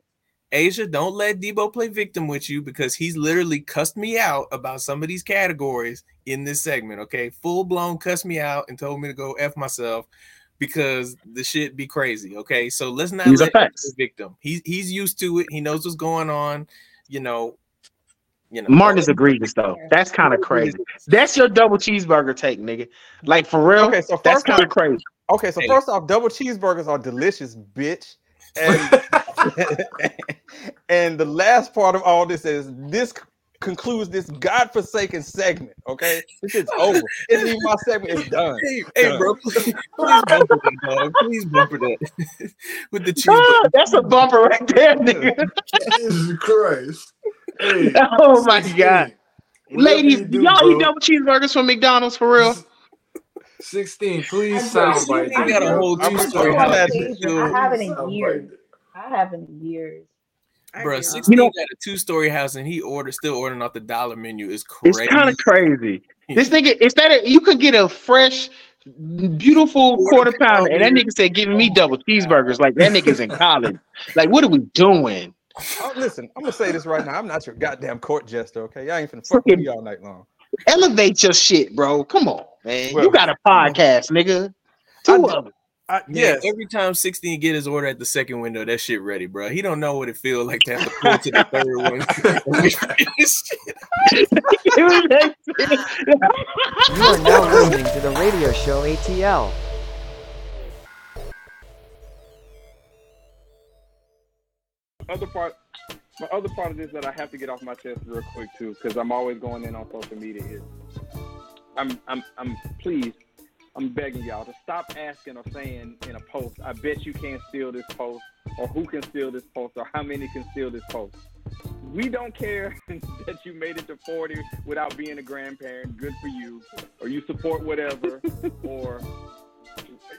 Aisya, don't let Debo play victim with you because he's literally cussed me out about some of these categories in this segment. Okay, full blown cussed me out and told me to go f myself because the shit be crazy. Okay, so let's not These are let him play victim. He's he's used to it. He knows what's going on. You know, you know. Martin is egregious though. That's kind of crazy. That's your double cheeseburger take, nigga. Like for real. Okay, so that's kind of crazy. Okay, so Hey. first off, double cheeseburgers are delicious, bitch. And, [LAUGHS] and the last part of all this is this concludes this godforsaken segment. Okay, this is over. It's even my segment is done. Hey, hey, bro, please, please bumper that, dog. Please bumper that [LAUGHS] with the cheese. Ah, that's a bumper right there, nigga. Jesus Christ. Hey, [LAUGHS] oh my god. Ladies, you do, y'all eat double cheeseburgers from McDonald's for real? 16, please Bro, soundbite. You got a whole two story. I'm a- house. I haven't in years. I haven't in years. Bro, 16 know- got a two story house and he ordered still ordering off the dollar menu is It's crazy. kind of crazy. [LAUGHS] This nigga, instead of you could get a fresh, beautiful quarter pounder, and that nigga said giving me double cheeseburgers. Like that nigga's in college. Like, what are we doing? Oh, listen, I'm gonna say this right now. I'm not your goddamn court jester. Okay, y'all ain't finna fuck with me all night long. Elevate your shit, bro. Come on, man. Well, you got a podcast, nigga. Two of them. I, Yeah, yes, every time 16 get his order at the second window, that shit ready, bro. He don't know what it feels like to have to pull to the third one. [LAUGHS] [LAUGHS] [LAUGHS] You are now listening to the radio show ATL. Other part, my other part of this that I have to get off my chest real quick too, because I'm always going in on social media is, I'm, I'm, I'm please, I'm begging y'all to stop asking or saying in a post, I bet you can't steal this post, or who can steal this post, or how many can steal this post. We don't care [LAUGHS] that you made it to 40 without being a grandparent. Good for you. Or you support whatever. [LAUGHS] or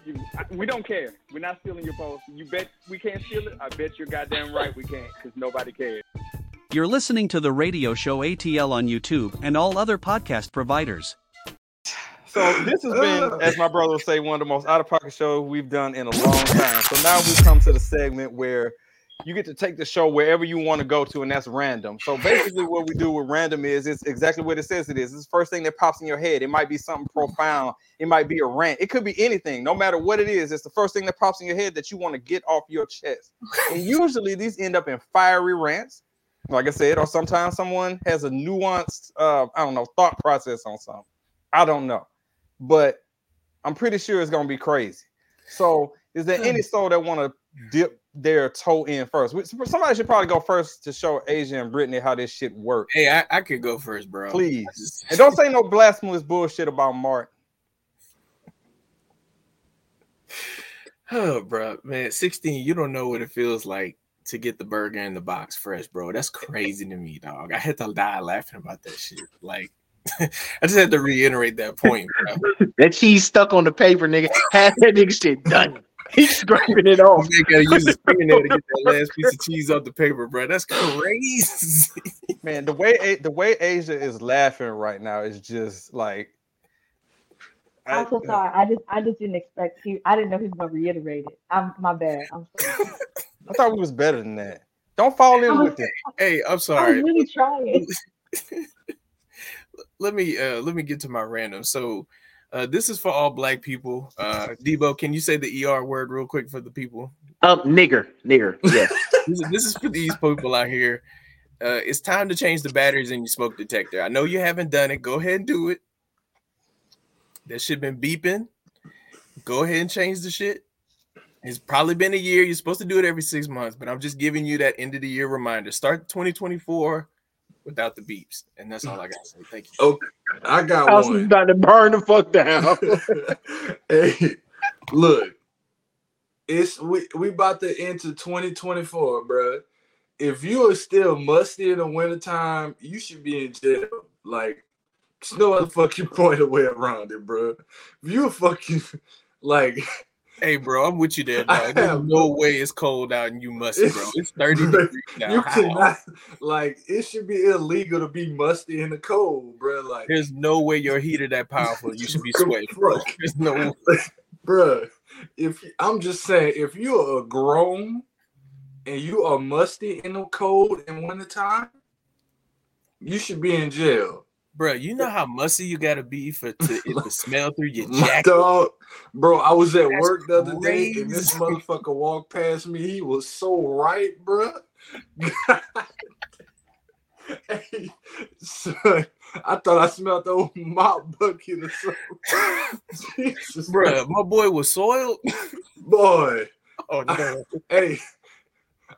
you, we don't care. We're not stealing your post. You bet we can't steal it. I bet you're goddamn right we can't because nobody cares. You're listening to the radio show ATL on YouTube and all other podcast providers. So this has been, [SIGHS] as my brother would say, one of the most out of pocket shows we've done in a long time. So now we come to the segment where you get to take the show wherever you want to go to, and that's random. So basically, what we do with random is it's exactly what it says it is. It's the first thing that pops in your head. It might be something profound. It might be a rant. It could be anything. No matter what it is, it's the first thing that pops in your head that you want to get off your chest. [LAUGHS] And usually these end up in fiery rants, like I said, or sometimes someone has a nuanced, uh, I don't know, thought process on something. I don't know, but I'm pretty sure it's gonna be crazy. So, is there any soul that want to dip their toe in first? Somebody should probably go first to show Aisya and Brittany how this shit works. hey, I, I could go first, bro. Please, just- and don't say no blasphemous bullshit about Mark. [SIGHS] Oh, bro, man, 16, you don't know what it feels like to get the burger in the box fresh, bro. That's crazy to me, dog. I had to die laughing about that shit. Like, [LAUGHS] I just had to reiterate that point, bro. [LAUGHS] That cheese stuck on the paper, nigga. Half that nigga shit done. He's scraping it off. Man gotta use his [LAUGHS] fingernail to get that last piece of cheese off the paper, bro. That's crazy. [LAUGHS] Man, the way A- the way Aisya is laughing right now is just like I'm so sorry. I just I just didn't expect he I didn't know he was gonna reiterate it. I'm my bad. I'm sorry. [LAUGHS] I thought we was better than that. Don't fall in was, with it. Hey, I'm I was sorry. really trying. let me uh let me get to my random. So uh this is for all black people. Uh Debo, can you say the ER word real quick for the people? Um, nigger, nigger. [LAUGHS] Yes. this, is, this is for these people out here. Uh it's time to change the batteries in your smoke detector. I know you haven't done it. Go ahead and do it. That shit been beeping. Go ahead and change the shit. It's probably been a year. You're supposed to do it every six months, but I'm just giving you that end of the year reminder. Start 2024 without the beeps, and that's all I got to say. Thank you. Okay, I got House is one. about to burn the fuck down. [LAUGHS] hey, look, it's we we about to enter 2024, bro. If you are still musty in the wintertime, you should be in jail. Like, there's no other fucking [LAUGHS] point of way around it, bro. If you a fucking like, Hey, bro, I'm with you there, [LAUGHS] dog. There's no way it's cold out and you musty, bro. [LAUGHS] It's 30 Bro, degrees now. you cannot like it should be illegal to be musty in the cold, bro. Like, There's no way your heater that powerful. You should be [LAUGHS] sweating, bro. There's no way. Bruh, if I'm just saying, if you're a grown and you are musty in the cold in wintertime, you should be in jail. Bro, you know how musty you gotta be for [LAUGHS] to, to smell through your jacket. dog, bro, I was at That's work the other day and this [LAUGHS] motherfucker walked past me. He was so right, bro. [LAUGHS] hey, son, I thought I smelled the old mop bucket or something. Jesus, Bro, my boy was soiled. boy. Oh no, Hey,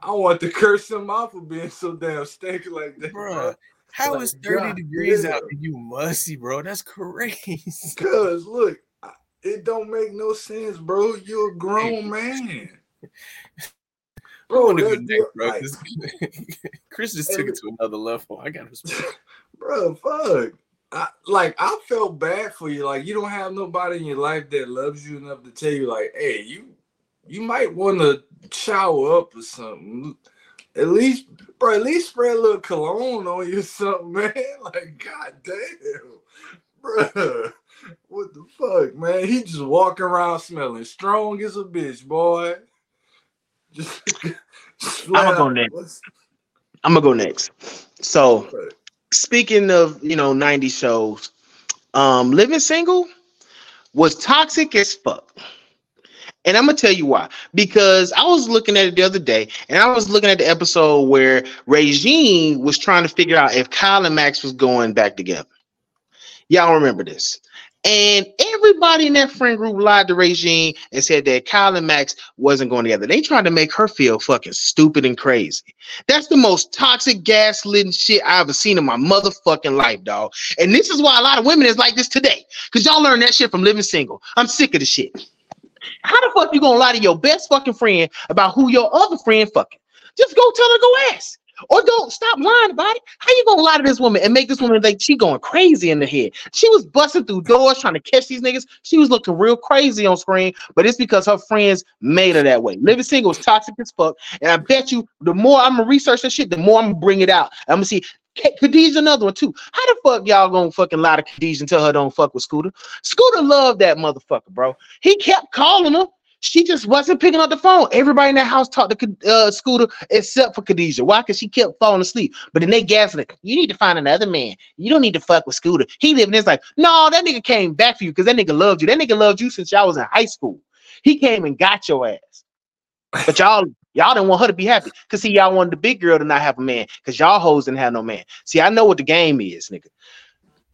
I want to curse him out for being so damn stinky like that, bro. Bro. How Like, is 30 God degrees damn. out and you musty, bro? That's crazy. [LAUGHS] Cause look, it don't make no sense, bro. You're a grown [LAUGHS] man. I want to go next, bro. like- [LAUGHS] Chris just took it to another level. I got respect. bro, fuck. I, like I felt bad for you. Like you don't have nobody in your life that loves you enough to tell you, like, hey, you you might want to shower up or something. At least, bro, at least spray a little cologne on you or something, [LAUGHS] man. Like, god damn, bro. What the fuck, man? He just walking around smelling strong as a bitch, boy. Just, [LAUGHS] just I'm gonna go next. I'm gonna go next. So, speaking of you know '90s shows, um, Living Single was toxic as fuck. And I'm gonna tell you why. Because I was looking at it the other day, and I was looking at the episode where Regine was trying to figure out if Kyle and Max was going back together. Y'all remember this? And everybody in that friend group lied to Regine and said that Kyle and Max wasn't going together. They tried to make her feel fucking stupid and crazy. That's the most toxic, gaslit shit I ever seen in my motherfucking life, dog. And this is why a lot of women is like this today. Because y'all learned that shit from living single. I'm sick of the shit. How the fuck you gonna lie to your best fucking friend about who your other friend fucking? Just go tell her go ask. Or don't stop lying about it. How you gonna lie to this woman and make this woman think she going crazy in the head? She was busting through doors trying to catch these niggas. She was looking real crazy on screen, but it's because her friends made her that way. Living single is toxic as fuck. And I bet you the more I'm gonna research that shit, the more I'm gonna bring it out. I'm gonna see Khadijah another one too. How the fuck y'all gonna fucking lie to Khadijah and tell her don't fuck with Scooter? Scooter loved that motherfucker, bro. He kept calling her. She just wasn't picking up the phone. Everybody in that house talked to uh, Scooter except for Khadijah. Why? Because she kept falling asleep. But then they gaslit. You need to find another man. You don't need to fuck with Scooter. He living this like, no, that nigga came back for you because that nigga loved you. That nigga loved you since y'all was in high school. He came and got your ass. But [LAUGHS] y'all, y'all didn't want her to be happy. Cause see, y'all wanted the big girl to not have a man. Cause y'all hoes didn't have no man. See, I know what the game is, nigga.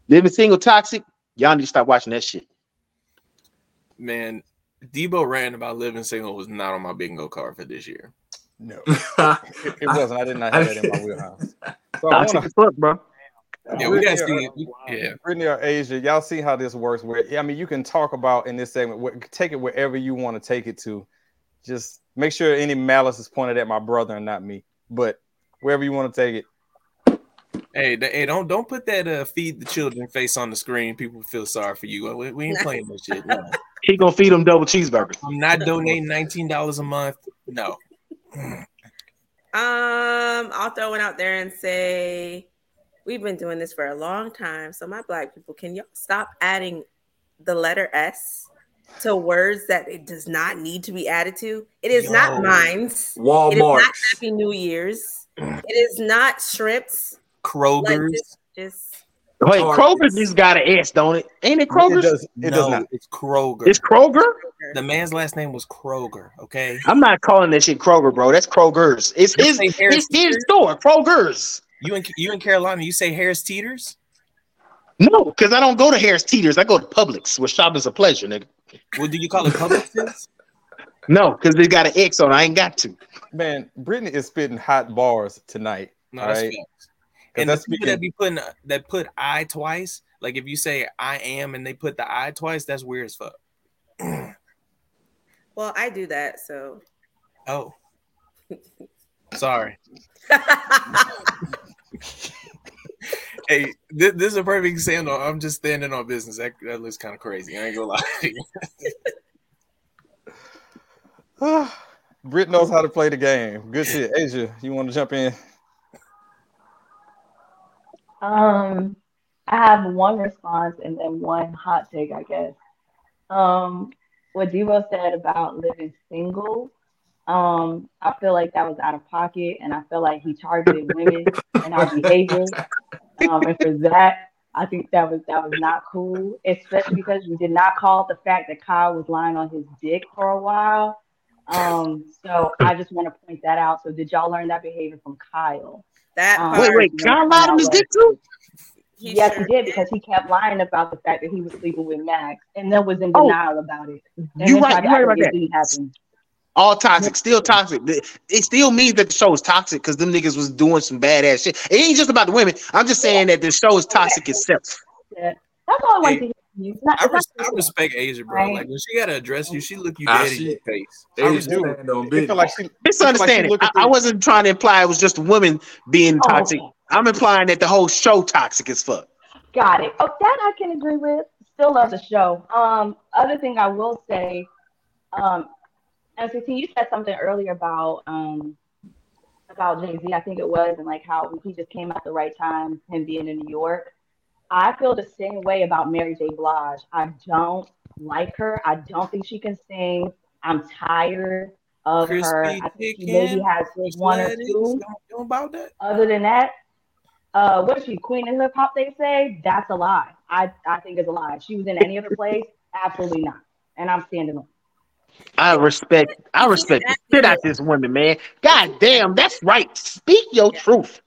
Living single toxic. Y'all need to stop watching that shit. Man, Debo ran about living single was not on my bingo card for this year. No, [LAUGHS] it, it wasn't. I did not have that in my wheelhouse. So I wanna- as fuck, bro. Yeah, we gotta Bryttany see or- Yeah. Bryttany or Aisya, y'all see how this works. Where I mean, you can talk about in this segment, take it wherever you want to take it to. Just make sure any malice is pointed at my brother and not me. But wherever you want to take it, Hey, th- hey, don't don't put that uh, feed the children face on the screen. People feel sorry for you. We, we ain't playing that shit. No. He gonna feed them double cheeseburgers. I'm not donating nineteen dollars a month. No. Um, I'll throw one out there and say we've been doing this for a long time. So my black people, can y'all stop adding the letter S to words that it does not need to be added to? It is not Yo. mines. It is Walmart. not Happy New Year's. It is not shrimps. Like Kroger's. just, just Wait, Kroger's just got an S, don't it? Ain't it Kroger's? It, does, it no, does not. It's Kroger. It's Kroger. The man's last name was Kroger. Okay. I'm not calling that shit Kroger, bro. That's Kroger's. It's You his, Harris it's his store, Kroger's. You in you in Carolina? You say Harris Teeters? No, because I don't go to Harris Teeters. I go to Publix, where shopping's a pleasure, nigga. Well, do you call it Publix? [LAUGHS] No, because they got an X on. it. I ain't got to. man, Bryttany is spitting hot bars tonight. No, all that's right? facts. 'Cause And the that's people that be putting uh, that put I twice, like if you say I am and they put the I twice, that's weird as fuck. [CLEARS THROAT] well, I do that. So Oh, sorry. [LAUGHS] hey, this, this is a perfect example. I'm just standing on business. That, that looks kind of crazy. I ain't gonna lie. to [LAUGHS] you. [SIGHS] Britt knows how to play the game. Good shit. Aisya, you want to jump in? Um, I have one response and then one hot take, I guess. Um, what Debo said about living single, um, I feel like that was out of pocket, and I feel like he targeted women [LAUGHS] and our behavior. Um, and for that, I think that was that was not cool, especially because we did not call the fact that Kyle was lying on his dick for a while. Um, so I just want to point that out. So did y'all learn that behavior from Kyle? That Um, Wait, wait, Kyle lied on his dick too? He yes, sure he did because he kept lying about the fact that he was sleeping with Max, and then was in Oh. denial about it. And You then right- tried you right about that. didn't. All toxic, still toxic. It still means that the show is toxic because them niggas was doing some badass shit. It ain't just about the women. I'm just saying that the show is toxic itself. Yeah. That's all I want to hear. from you. It's not- I, res- I respect Aisya, bro. Right. Like when she gotta address you, she look you dead in she- your face. They I just respect do. it. It feel like she, It's understanding. I, I wasn't trying to imply it was just women being Oh, toxic. I'm implying that the whole show toxic as fuck. Got it. Oh, that I can agree with. Still love the show. Um, other thing I will say, um, MCT, you said something earlier about um about Jay Z, I think it was, and like how he just came at the right time, him being in New York. I feel the same way about Mary J. Blige. I don't like her. I don't think she can sing. I'm tired of her. I think she maybe has fresh one or lettuce. two. Don't about that. Other than that, uh, what is she, Queen of Hip Hop? They say that's a lie. I I think it's a lie. If she was in any other place, absolutely not. And I'm standing on. I respect. I respect the shit out this woman, man. God damn, that's right. Speak your truth.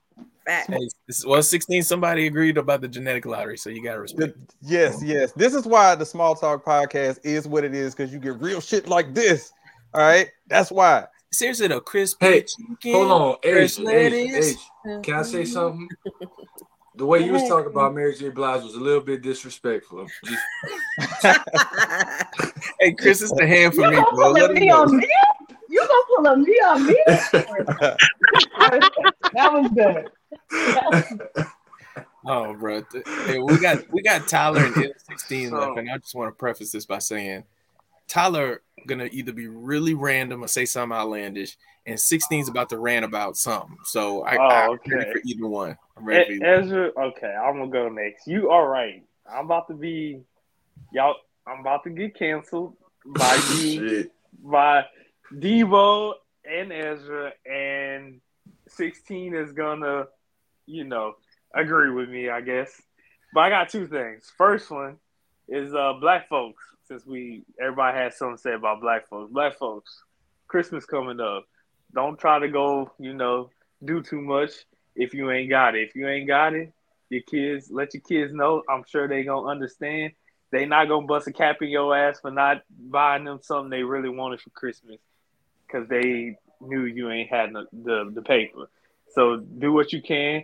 Hey, well, 16, somebody agreed about the genetic lottery, so you gotta respect. it. Yes, yes. This is why the Small Talk podcast is what it is because you get real shit like this. All right, that's why. Seriously though, Chris. Hey, chicken, hold on, fresh Age, Age, lettuce. Age. Can I say something? The way you was talking about Mary J. Blige was a little bit disrespectful. Just- [LAUGHS] [LAUGHS] Hey, Chris, it's the hand for You me, bro. Let me on me? You gonna pull a me on me? [LAUGHS] that was good. Oh, bro. Th- Hey, we got we got Tyler and M-16 left, and I just want to preface this by saying Tyler gonna either be really random or say something outlandish, and 16's about to rant about something. So I, Oh, I'm ready for either one. I'm ready for either. Ezra, okay, I'm gonna go next. You are right. I'm about to be y'all. I'm about to get canceled by [LAUGHS] you, by Debo and Ezra, and 16 is gonna, you know, agree with me, I guess. But I got two things. First one is uh black folks. Since we everybody has something to say about black folks. Black folks, Christmas coming up. Don't try to go, you know, do too much if you ain't got it. If you ain't got it, your kids let your kids know. I'm sure they gonna understand. They not gonna bust a cap in your ass for not buying them something they really wanted for Christmas because they knew you ain't had the, the the paper. So do what you can.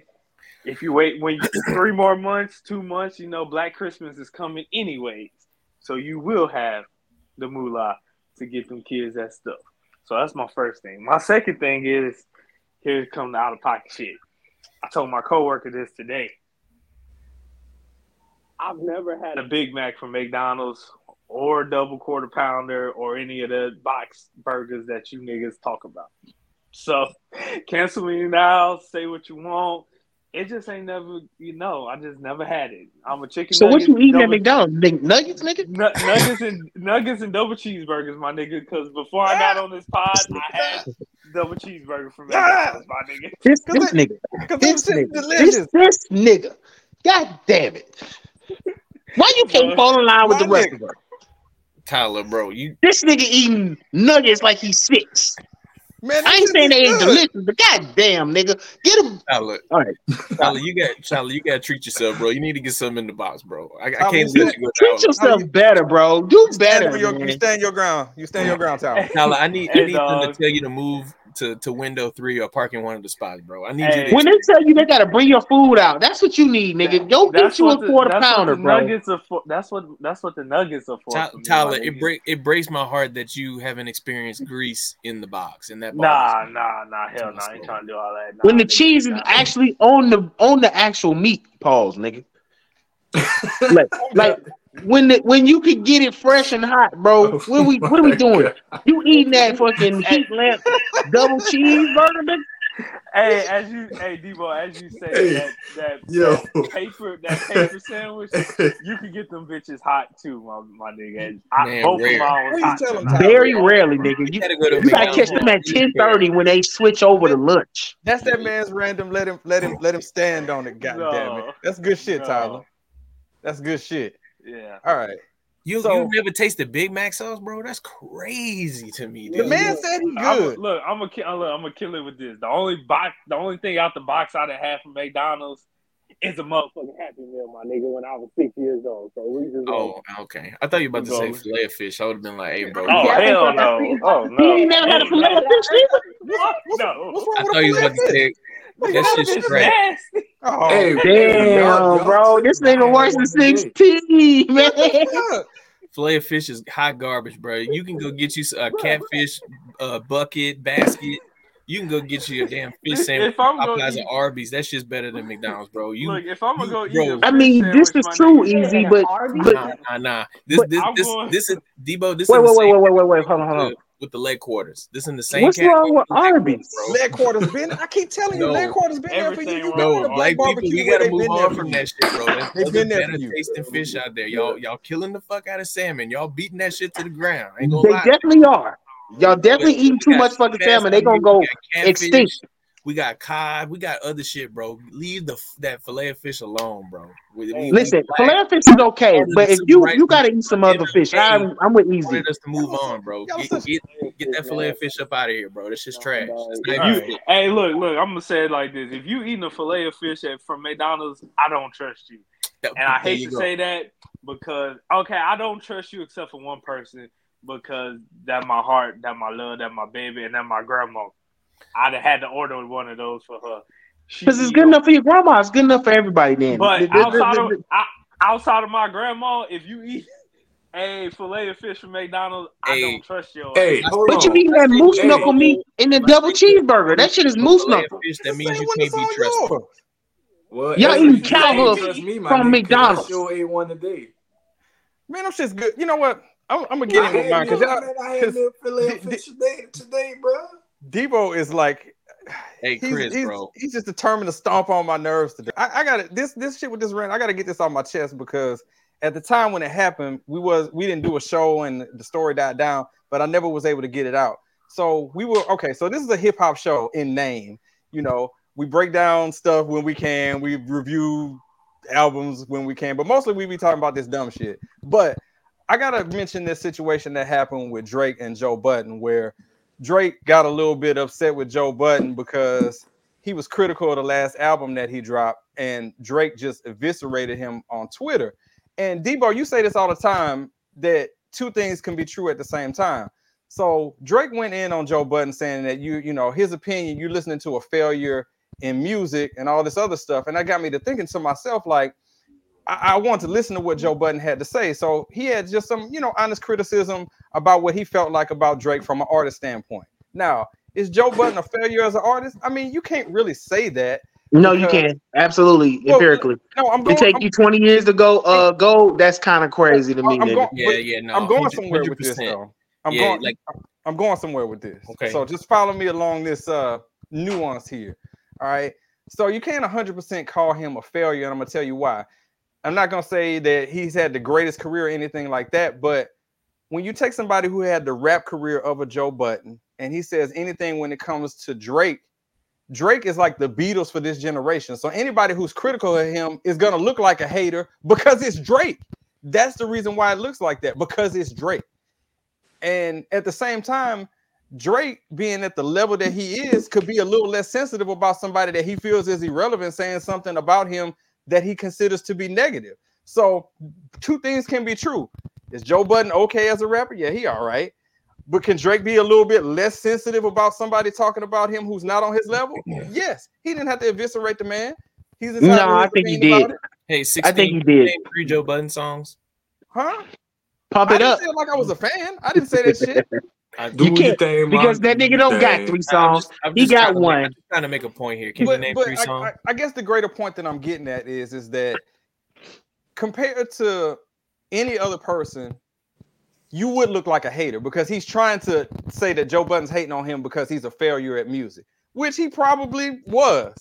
If you wait when you, [COUGHS] three more months, two months, you know Black Christmas is coming anyways. So you will have the moolah to get them kids that stuff. So that's my first thing. My second thing is here come the out of pocket shit. I told my coworker this today. I've never had a Big Mac from McDonald's or a double quarter pounder or any of the box burgers that you niggas talk about. So [LAUGHS] cancel me now, say what you want. It just ain't never, you know, I just never had it. I'm a chicken. So what you eating at double- McDonald's? Big nuggets, nigga? Nu- nuggets and [LAUGHS] nuggets and double cheeseburgers, my nigga. Because before I got on this pod, I had double cheeseburger from McDonald's, my nigga. This, this nigga. This nigga. This, this nigga. God damn it. Why you can't fall in line with the rest of us? Tyler, bro, you This nigga eating nuggets like he's six. Man, I ain't saying they ain't delicious, but god damn, nigga. Get him. Tyler, All right. Tyler, you got Tyler, you gotta treat yourself, bro. You need to get something in the box, bro. I, I can't you let you go Treat down. yourself better, bro. Do better, on your, you stand your ground. You stand your ground, Tyler. Tyler, I need I Hey, need them to tell you to move to, to window three or parking one of the spots, bro. I need Hey. you to When they tell you they gotta bring your food out, that's what you need, nigga. Go get That's you a what the, quarter pounder, the bro. nuggets are for. That's what that's what the nuggets are for. Ty- for me, Tyler, it break it breaks my heart that you haven't experienced grease in the box, and that Nah, nah, nah, hell no. I ain't trying to do all that. Nah, When the nigga, cheese is nah. actually on the on the actual meat, pause, nigga. [LAUGHS] like, like when the, when you could get it fresh and hot, bro. What are we what are we doing? You eating that fucking heat lamp double cheeseburger, nigga? Hey, as you, hey, Debo, as you say Hey, that that, yo. that paper that paper sandwich, [LAUGHS] you can get them bitches hot too, my my nigga. I, Man, both rare. of mine was hot. you tell 'em, tonight. Tyler? Very rarely, nigga. You, gotta go to you gotta catch them at ten thirty when they switch over to lunch. That's that man's random. Let him let him let him stand on it. God damn it. That's good shit, No. Tyler. That's good shit. Yeah. All right. You So- you never tasted Big Mac sauce, bro? That's crazy to me, The man said he I'm, good. look, I'm gonna look, I'm gonna kill it with this. The only box, the only thing out the box I done had from McDonald's is a motherfucking happy meal, my nigga. When I was six years old, so we just Oh, okay. I thought you were about to say Go. filet of fish. I would have been like, "Hey, bro." Oh you- hell no! Oh no! You ain't never had a filet of fish either? No. I thought you was about to say that shit's It's straight. nasty. Oh, Hey, Damn, y'all- y'all- bro, this nigga worse than sixteen, [LAUGHS] man. Filet of fish is hot garbage, bro. You can go get you a catfish uh, bucket basket. You can go get you a damn fish sandwich if I'm gonna Popeyes eat- Arby's. that's just better than McDonald's, bro. You Look, if I'm gonna go eat bro. a I mean, this is true, easy, but but nah, nah, nah. This, but- this, I'm this, this is Debo. This wait, is wait, the wait, same wait, wait, wait, hold on, hold on. With, with the leg quarters. This in the same. What's wrong with category Arby's? bro. Leg quarters [LAUGHS] been. I keep telling you, No. leg quarters been there for you. You No, to with a black people, barbecue we where gotta move on from that shit, bro. There's They've been there for better you. tasting fish out there. Y'all, y'all killing the fuck out of salmon. Y'all beating that shit to the ground. Ain't gonna They lie. definitely are. Y'all definitely eating too much fucking salmon. They out gonna go we extinct. We got cod. We got other shit, bro. Leave the that fillet of fish alone, bro. We, we, Listen, we filet of fish is okay, but if you rights you gotta eat some other fish, I'm I'm with easy. wanted us to move on, bro. Get, get, get that fillet of fish up out of here, bro. This shit's trash. It's not All even right. Hey, look, look. I'm gonna say it like this: If you eating a fillet of fish at, from McDonald's, I don't trust you. That- And I hate to go. say that because okay, I don't trust you except for one person because that my heart, that my love, that my baby, and that my grandma. I'd have had to order one of those for her. Because it's good enough for your grandma. It's good enough for everybody. Then, But outside of I, outside of my grandma, if you eat [LAUGHS] a fillet of fish from McDonald's, I don't trust your Hey, ass. hold but you on. eating that moose Hey. knuckle meat in the double cheeseburger. That shit is moose knuckle. fish, that means you can't be trusted. yours. Well, Y'all hey, eating you cow can't hoof trust me, my from nigga, 'cause McDonald's. I sure ate one today. Man, them shit's good. You know what? I'm, I'm gonna get I in with had mine because man. I had a fillet of fish today, today, bro. Debo is like, Hey, he's, Chris, he's, bro. he's just determined to stomp on my nerves today. I, I got it. This this shit with this rant. I got to get this off my chest because at the time when it happened, we was we didn't do a show and the story died down, but I never was able to get it out. So we were okay. So this is a hip hop show in name. You know, we break down stuff when we can. We review albums when we can, but mostly we be talking about this dumb shit. But I gotta mention this situation that happened with Drake and Joe Budden, where Drake got a little bit upset with Joe Budden because he was critical of the last album that he dropped, and Drake just eviscerated him on Twitter. And Debo, you say this all the time that two things can be true at the same time. So Drake went in on Joe Budden saying that you, you know, his opinion, you're listening to a failure in music and all this other stuff. And that got me to thinking to myself, like, I, I want to listen to what Joe Budden had to say. So he had just some, you know, honest criticism about what he felt like about Drake from an artist standpoint. Now, is Joe Budden a failure as an artist? I mean, you can't really say that. No, you because- can absolutely Well, empirically. No, I'm It going. take I'm, you 20 years to go uh go. That's kind of crazy to me, I'm going. Yeah, yeah, no. I'm going 100 somewhere with this though. I'm Yeah, going. like- I'm going somewhere with this. Okay. So just follow me along this uh nuance here. All right. So you can't 100% call him a failure, and I'm gonna tell you why. I'm not gonna say that he's had the greatest career or anything like that, but when you take somebody who had the rap career of a Joe Budden and he says anything when it comes to Drake, Drake is like the Beatles for this generation. So anybody who's critical of him is gonna look like a hater because it's Drake. That's the reason why it looks like that because it's Drake. And at the same time, Drake being at the level that he is could be a little less sensitive about somebody that he feels is irrelevant saying something about him that he considers to be negative. So two things can be true. Is Joe Budden okay as a rapper? Yeah, he all right. But can Drake be a little bit less sensitive about somebody talking about him who's not on his level? Yes. He didn't have to eviscerate the man. He's No, I think he did. Hey, 16, I think he you did. name Three Joe Budden songs. Huh? Pump I it didn't up. say it like I was a fan. I didn't say that shit. [LAUGHS] I, Do You can't thing, because that nigga don't got thing. three I'm songs. just, I'm He got trying to make- I'm one. just trying to make a point here. Can you name three I, songs? I, I guess the greater point that I'm getting at is is that compared to any other person, you would look like a hater because he's trying to say that Joe Budden's hating on him because he's a failure at music, which he probably was.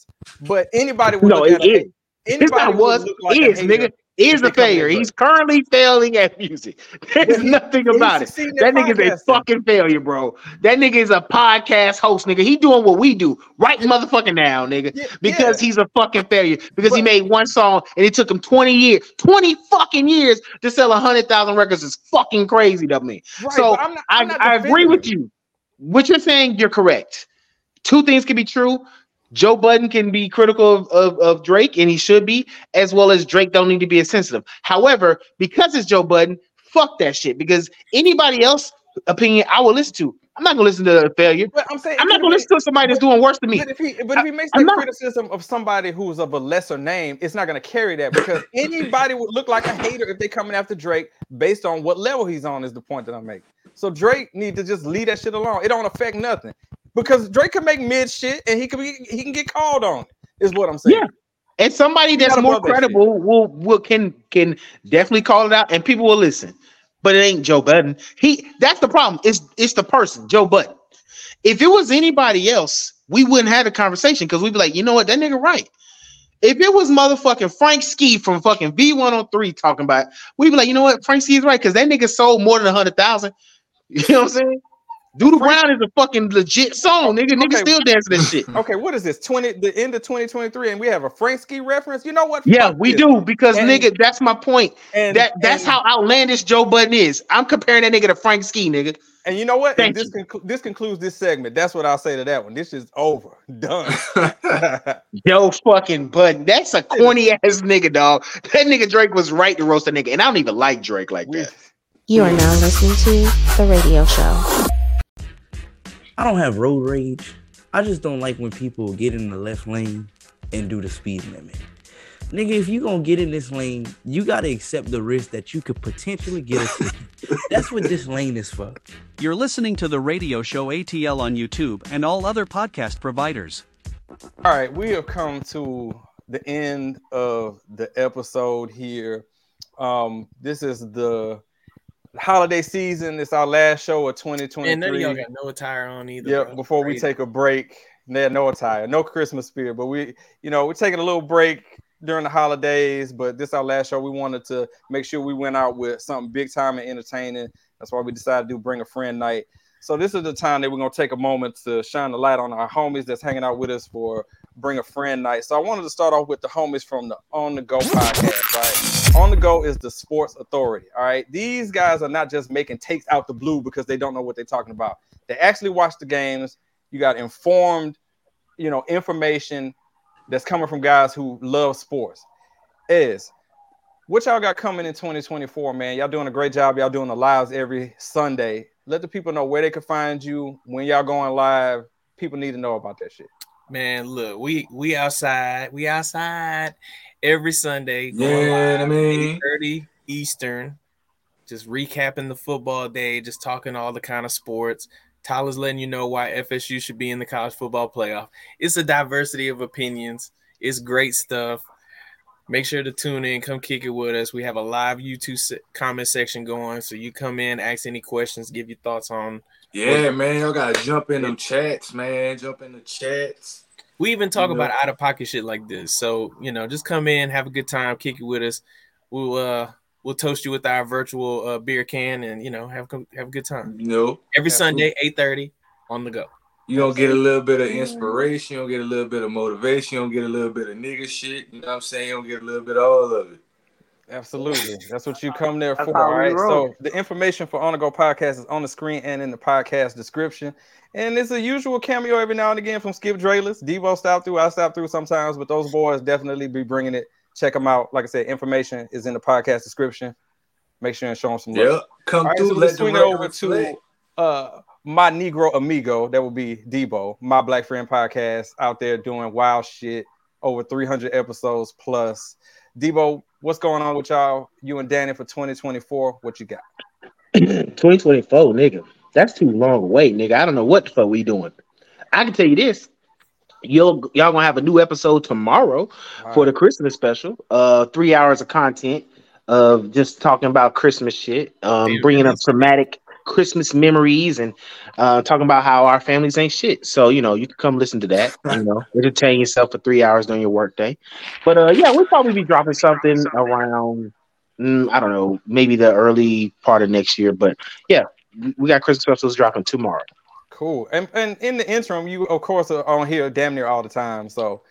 But anybody would No, look it at a is. hate- It's anybody not would was look like a is hater nigga is a failure. He's currently failing at music. [LAUGHS] There's he- nothing about it. That at nigga's a fucking failure, bro. That nigga is a podcast host, nigga. He doing what we do right motherfucking now, nigga. Yeah, Because yeah. he's a fucking failure. Because he made one song and it took him 20 years, 20 fucking years to sell a hundred thousand records is fucking crazy to me. Right, so I'm not- I'm I, I agree with you. What you're saying, you're correct. Two things can be true. Joe Budden can be critical of, of, of Drake, and he should be, as well as Drake don't need to be as sensitive. However, because it's Joe Budden, fuck that shit. Because anybody else opinion I will listen to. I'm not gonna listen to a failure. But I'm saying I'm not gonna listen to somebody that's doing worse than me. But if he, but if he makes the criticism of somebody who's of a lesser name, it's not going to carry that because [LAUGHS] anybody would look like a hater if they're coming after Drake based on what level he's on. Is the point that I'm making. So Drake need to just leave that shit alone. It don't affect nothing because Drake can make mid shit and he can be he can get called on. Is what I'm saying. Yeah. And somebody that's more credible will will can can definitely call it out and people will listen. But it ain't Joe Budden. He that's the problem. It's it's the person, Joe Budden. If it was anybody else, we wouldn't have a conversation because we'd be like, you know what, that nigga right. If it was motherfucking Frank Ski from fucking V103 talking about, it, we'd be like, you know what, Frank Ski is right because that nigga sold more than a hundred thousand. [LAUGHS] You know what I'm saying? Doo Doo Brown is a fucking legit song, nigga. Nigga Okay. still dancing this shit. [LAUGHS] Okay, what is this? 20 the end of 2023, and we have a Frank Ski reference. You know what? Yeah, Fuck we this. do because And- nigga, that's my point. and- that that's and- how outlandish Joe Budden is. I'm comparing that nigga to Frank Ski, nigga. And you know what? Thank this conclu- this concludes this segment. That's what I'll say to that one. This is over. [LAUGHS] Done. [LAUGHS] Joe fucking Budden. That's a corny ass nigga, dog. That nigga Drake was right to roast a nigga, and I don't even like Drake like that. You are now listening to The Radio Show. I don't have road rage. I just don't like when people get in the left lane and do the speed limit. Nigga, if you gonna get in this lane, you gotta accept the risk that you could potentially get a ticket. [LAUGHS] That's what this lane is for. You're listening to the radio show ATL on YouTube and all other podcast providers. All right, we have come to the end of the episode here. Um, this is the holiday season. It's our last show of 2023. And none of y'all got no attire on either. Yep. bro. Before we take a break, yeah, no attire, no Christmas spirit, but we, you know, we're taking a little break during the holidays. But this our last show. We wanted to make sure we went out with something big time and entertaining. That's why we decided to do bring a friend night. So this is the time that we're gonna take a moment to shine the light on our homies that's hanging out with us for bring a friend night. So I wanted to start off with the homies from the On the Geaux podcast. Right, On the Geaux is the sports authority. All right, these guys are not just making takes out the blue because they don't know what they're talking about. They actually watch the games. You got informed, you know, information that's coming from guys who love sports. Is what y'all got coming in 2024, man? Y'all doing a great job. Y'all doing the lives every Sunday. Let the people know where they can find you when y'all going live. People need to know about that shit. Man, look, we we outside. We outside every Sunday. Yeah, I mean- 30 Eastern. Just recapping the football day, just talking all the kind of sports. Tyler's letting you know why FSU should be in the college football playoff. It's a diversity of opinions. It's great stuff. Make sure to tune in, come kick it with us. We have a live YouTube comment section going, so you come in, ask any questions, give your thoughts on. Yeah, man, y'all gotta jump in them chats, man. Jump in the chats. We even talk You know? about out of pocket shit like this. So, you know, just come in, have a good time, kick it with us. We'll uh we'll toast you with our virtual uh, beer can and you know, have a- have a good time. You know, Every Sunday, 8:30 on the Geaux. You don't get a little bit of inspiration, you don't get a little bit of motivation, you don't get a little bit of nigga shit. You know what I'm saying? You don't get a little bit of all of it. Absolutely. That's what you come there for. how All we right. roll. So the information for On the Geaux podcast is on the screen and in the podcast description. And it's a usual cameo every now and again from Skip Drayless. Debo stop through. I stop through sometimes, but those boys definitely be bringing it. Check them out. Like I said, information is in the podcast description. Make sure and show them some love. Yep. Come All right, through, so let let's swing it record over to uh my Negro amigo. That would be Debo, my Black Friend podcast out there doing wild shit. Over 300 episodes plus. Debo, what's going on with y'all? You and Danny for 2024. What you got? [CLEARS THROAT] 2024, nigga. That's too long away, nigga. I don't know what the fuck we doing. I can tell you this. You'll y'all gonna have a new episode tomorrow for the Christmas special. Uh, three hours of content of just talking about Christmas shit, um, bringing up traumatic Christmas memories and uh, talking about how our families ain't shit. So you know you can come listen to that. You know, [LAUGHS] entertain yourself for three hours during your workday. But uh, yeah, we'll probably be dropping something around. mm, I don't know, maybe the early part of next year. But yeah, we got Christmas specials dropping tomorrow. Cool. And and in the interim, you of course are on here damn near all the time. So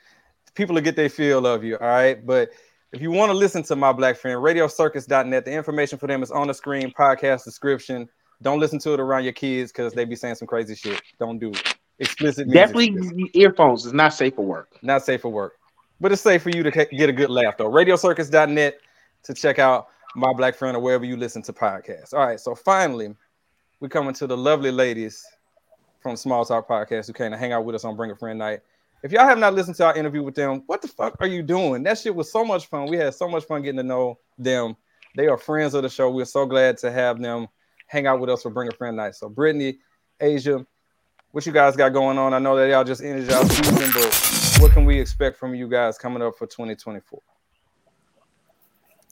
people will get their feel of you. All right. But if you want to listen to my black friend, radiocircus.net, the information for them is on the screen, podcast description. Don't listen to it around your kids because they be saying some crazy shit. Don't do it. explicit music. Definitely earphones is not safe for work. Not safe for work, but it's safe for you to get a good laugh though. RadioCircus.net to check out my black friend or wherever you listen to podcasts. All right, so finally, we're coming to the lovely ladies from Small Talk Podcast who came to hang out with us on Bring a Friend Night. If y'all have not listened to our interview with them, what the fuck are you doing? That shit was so much fun. We had so much fun getting to know them. They are friends of the show. We're so glad to have them hang out with us for Bring a Friend Night. So, Bryttany, Aisya, what you guys got going on? I know that y'all just ended y'all season, but what can we expect from you guys coming up for 2024?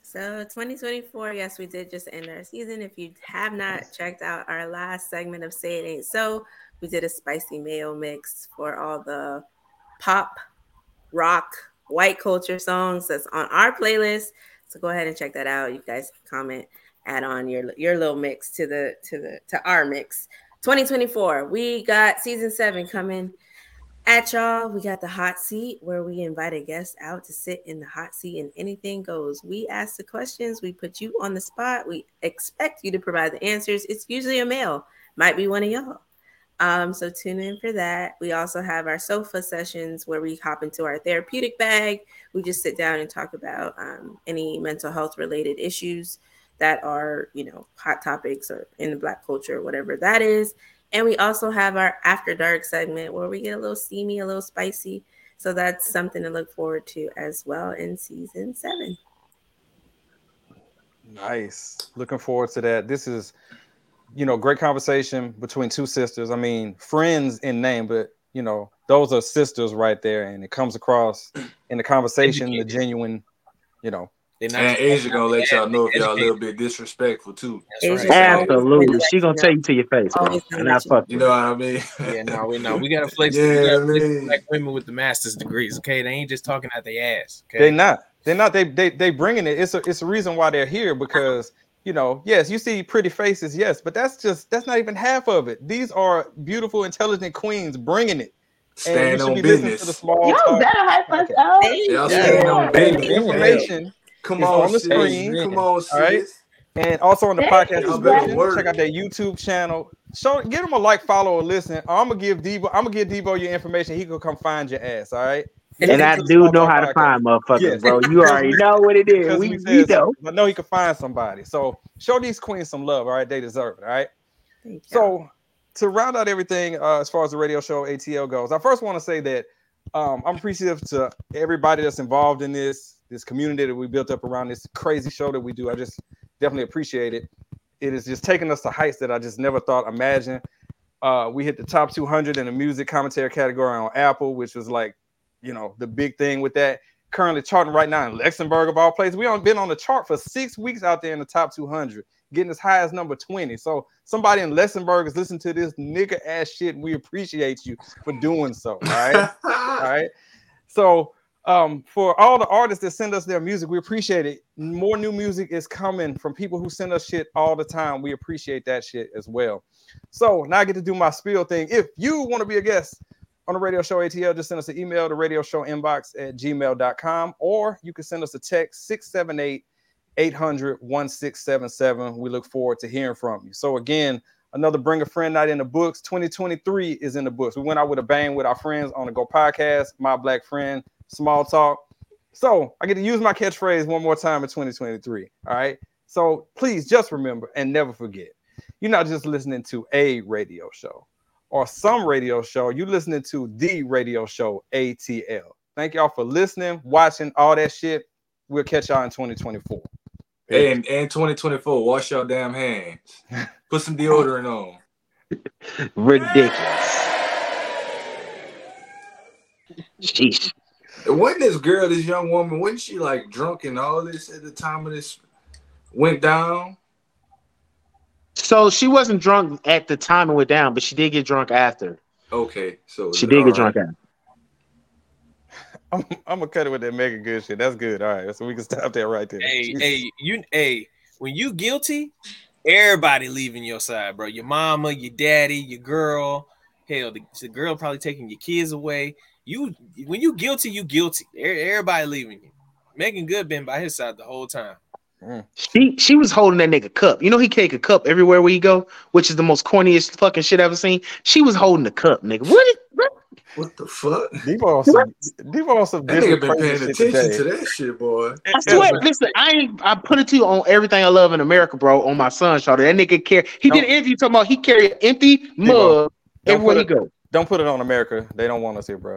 So 2024, yes, we did just end our season. If you have not checked out our last segment of Say It Ain't So, we did a spicy mayo mix for all the pop, rock, white culture songs that's on our playlist. So go ahead and check that out. You guys comment, add on your your little mix to the to the to our mix. 2024, we got season seven coming at y'all. We got the hot seat where we invite a guest out to sit in the hot seat and anything goes. We ask the questions, we put you on the spot, we expect you to provide the answers. It's usually a male, might be one of y'all. Um, so tune in for that. We also have our sofa sessions where we hop into our therapeutic bag. We just sit down and talk about um, any mental health related issues that are, you know, hot topics or in the black culture, whatever that is. And we also have our after dark segment where we get a little steamy, a little spicy. So that's something to look forward to as well in season seven. Nice. Looking forward to that. This is, you know, great conversation between two sisters. I mean, friends in name, but you know, those are sisters right there, and it comes across in the conversation, the genuine, you know. And Aisya gonna let y'all know if y'all a little bit disrespectful too. Absolutely. She gonna tell you to your face, bro. And I fuck You know what I mean? Yeah, no, we know we gotta [LAUGHS] flex. Yeah, we gotta flex man. black women with the master's degrees. Okay, they ain't just talking out their ass. Okay, They're not. They're not. They they they bringing it. It's a it's a reason why they're here because you know yes you see pretty faces yes but that's just that's not even half of it. These are beautiful intelligent queens bringing it. Stand you on be business. To the small Yo, talk. better hype us up. Y'all Yeah. stand on business. The information Come is on, on the sis. screen. Come on, All right. sis. And also on the Thank podcast you, Y'all better description, work. check out their YouTube channel. Show, give them a like, follow, or listen. I'm gonna give Debo. I'm gonna give Debo your information. He can come find your ass. All right. And I do know how to find motherfuckers, Yes. bro. You already [LAUGHS] know what it is. We, we we know. I know he can find somebody. So show these queens some love. All right, they deserve it. All right. So to round out everything uh, as far as the radio show ATL goes, I first want to say that um, I'm appreciative to everybody that's involved in this this community that we built up around this crazy show that we do. I just definitely appreciate it. It is just taking us to heights that I just never thought imagine. Uh, we hit the top 200 in the music commentary category on Apple, which was like, you know, the big thing with that. Currently charting right now in Luxembourg of all places. We on been on the chart for six weeks out there in the top 200, getting as high as number 20. So somebody in Luxembourg is listening to this nigga ass shit. And we appreciate you for doing so. All right. [LAUGHS] all right. So um, for all the artists that send us their music, we appreciate it. More new music is coming from people who send us shit all the time. We appreciate that shit as well. So now I get to do my spiel thing. If you want to be a guest on the radio show ATL, just send us an email to radio show inbox at gmail.com or you can send us a text 678 800 1677. We look forward to hearing from you. So, again, another Bring a Friend Night in the books. 2023 is in the books. We went out with a bang with our friends on the Geaux podcast, My Black Friend, Small Talk. So, I get to use my catchphrase one more time in 2023. All right. So, please just remember and never forget you're not just listening to a radio show or some radio show, you're listening to the radio show ATL. Thank y'all for listening, watching all that shit. We'll catch y'all in 2024. And and 2024, wash your damn hands. [LAUGHS] Put some deodorant on. Ridiculous. Jeez. Wasn't this girl, this young woman, wasn't she like drunk and all this at the time of this went down? So she wasn't drunk at the time it went down, but she did get drunk after. Okay, so She did all get drunk after. [LAUGHS] I'm, I'm gonna cut it with that Meagan Good shit. That's good. All right, so we can stop there right there. Hey, hey, you, hey, when you guilty, everybody leaving your side, bro. Your mama, your daddy, your girl. Hell, the, the girl probably taking your kids away. You, when you guilty, you guilty. Everybody leaving you. Meagan Good been by his side the whole time. Mm. She she was holding that nigga cup. You know he carry a cup everywhere where he go, which is the most corniest fucking shit I've ever seen. She was holding the cup, nigga. What? Is, what? What the fuck? Debo on some, Debo on some That nigga been paying attention today. to that shit, boy. I swear, listen, I ain't I put it to you on everything I love in America, bro. On my son's shoulder, that nigga carry. He did an interview talking about he carry an empty mug everywhere he go. Don't put it on America. They don't want us here, bro.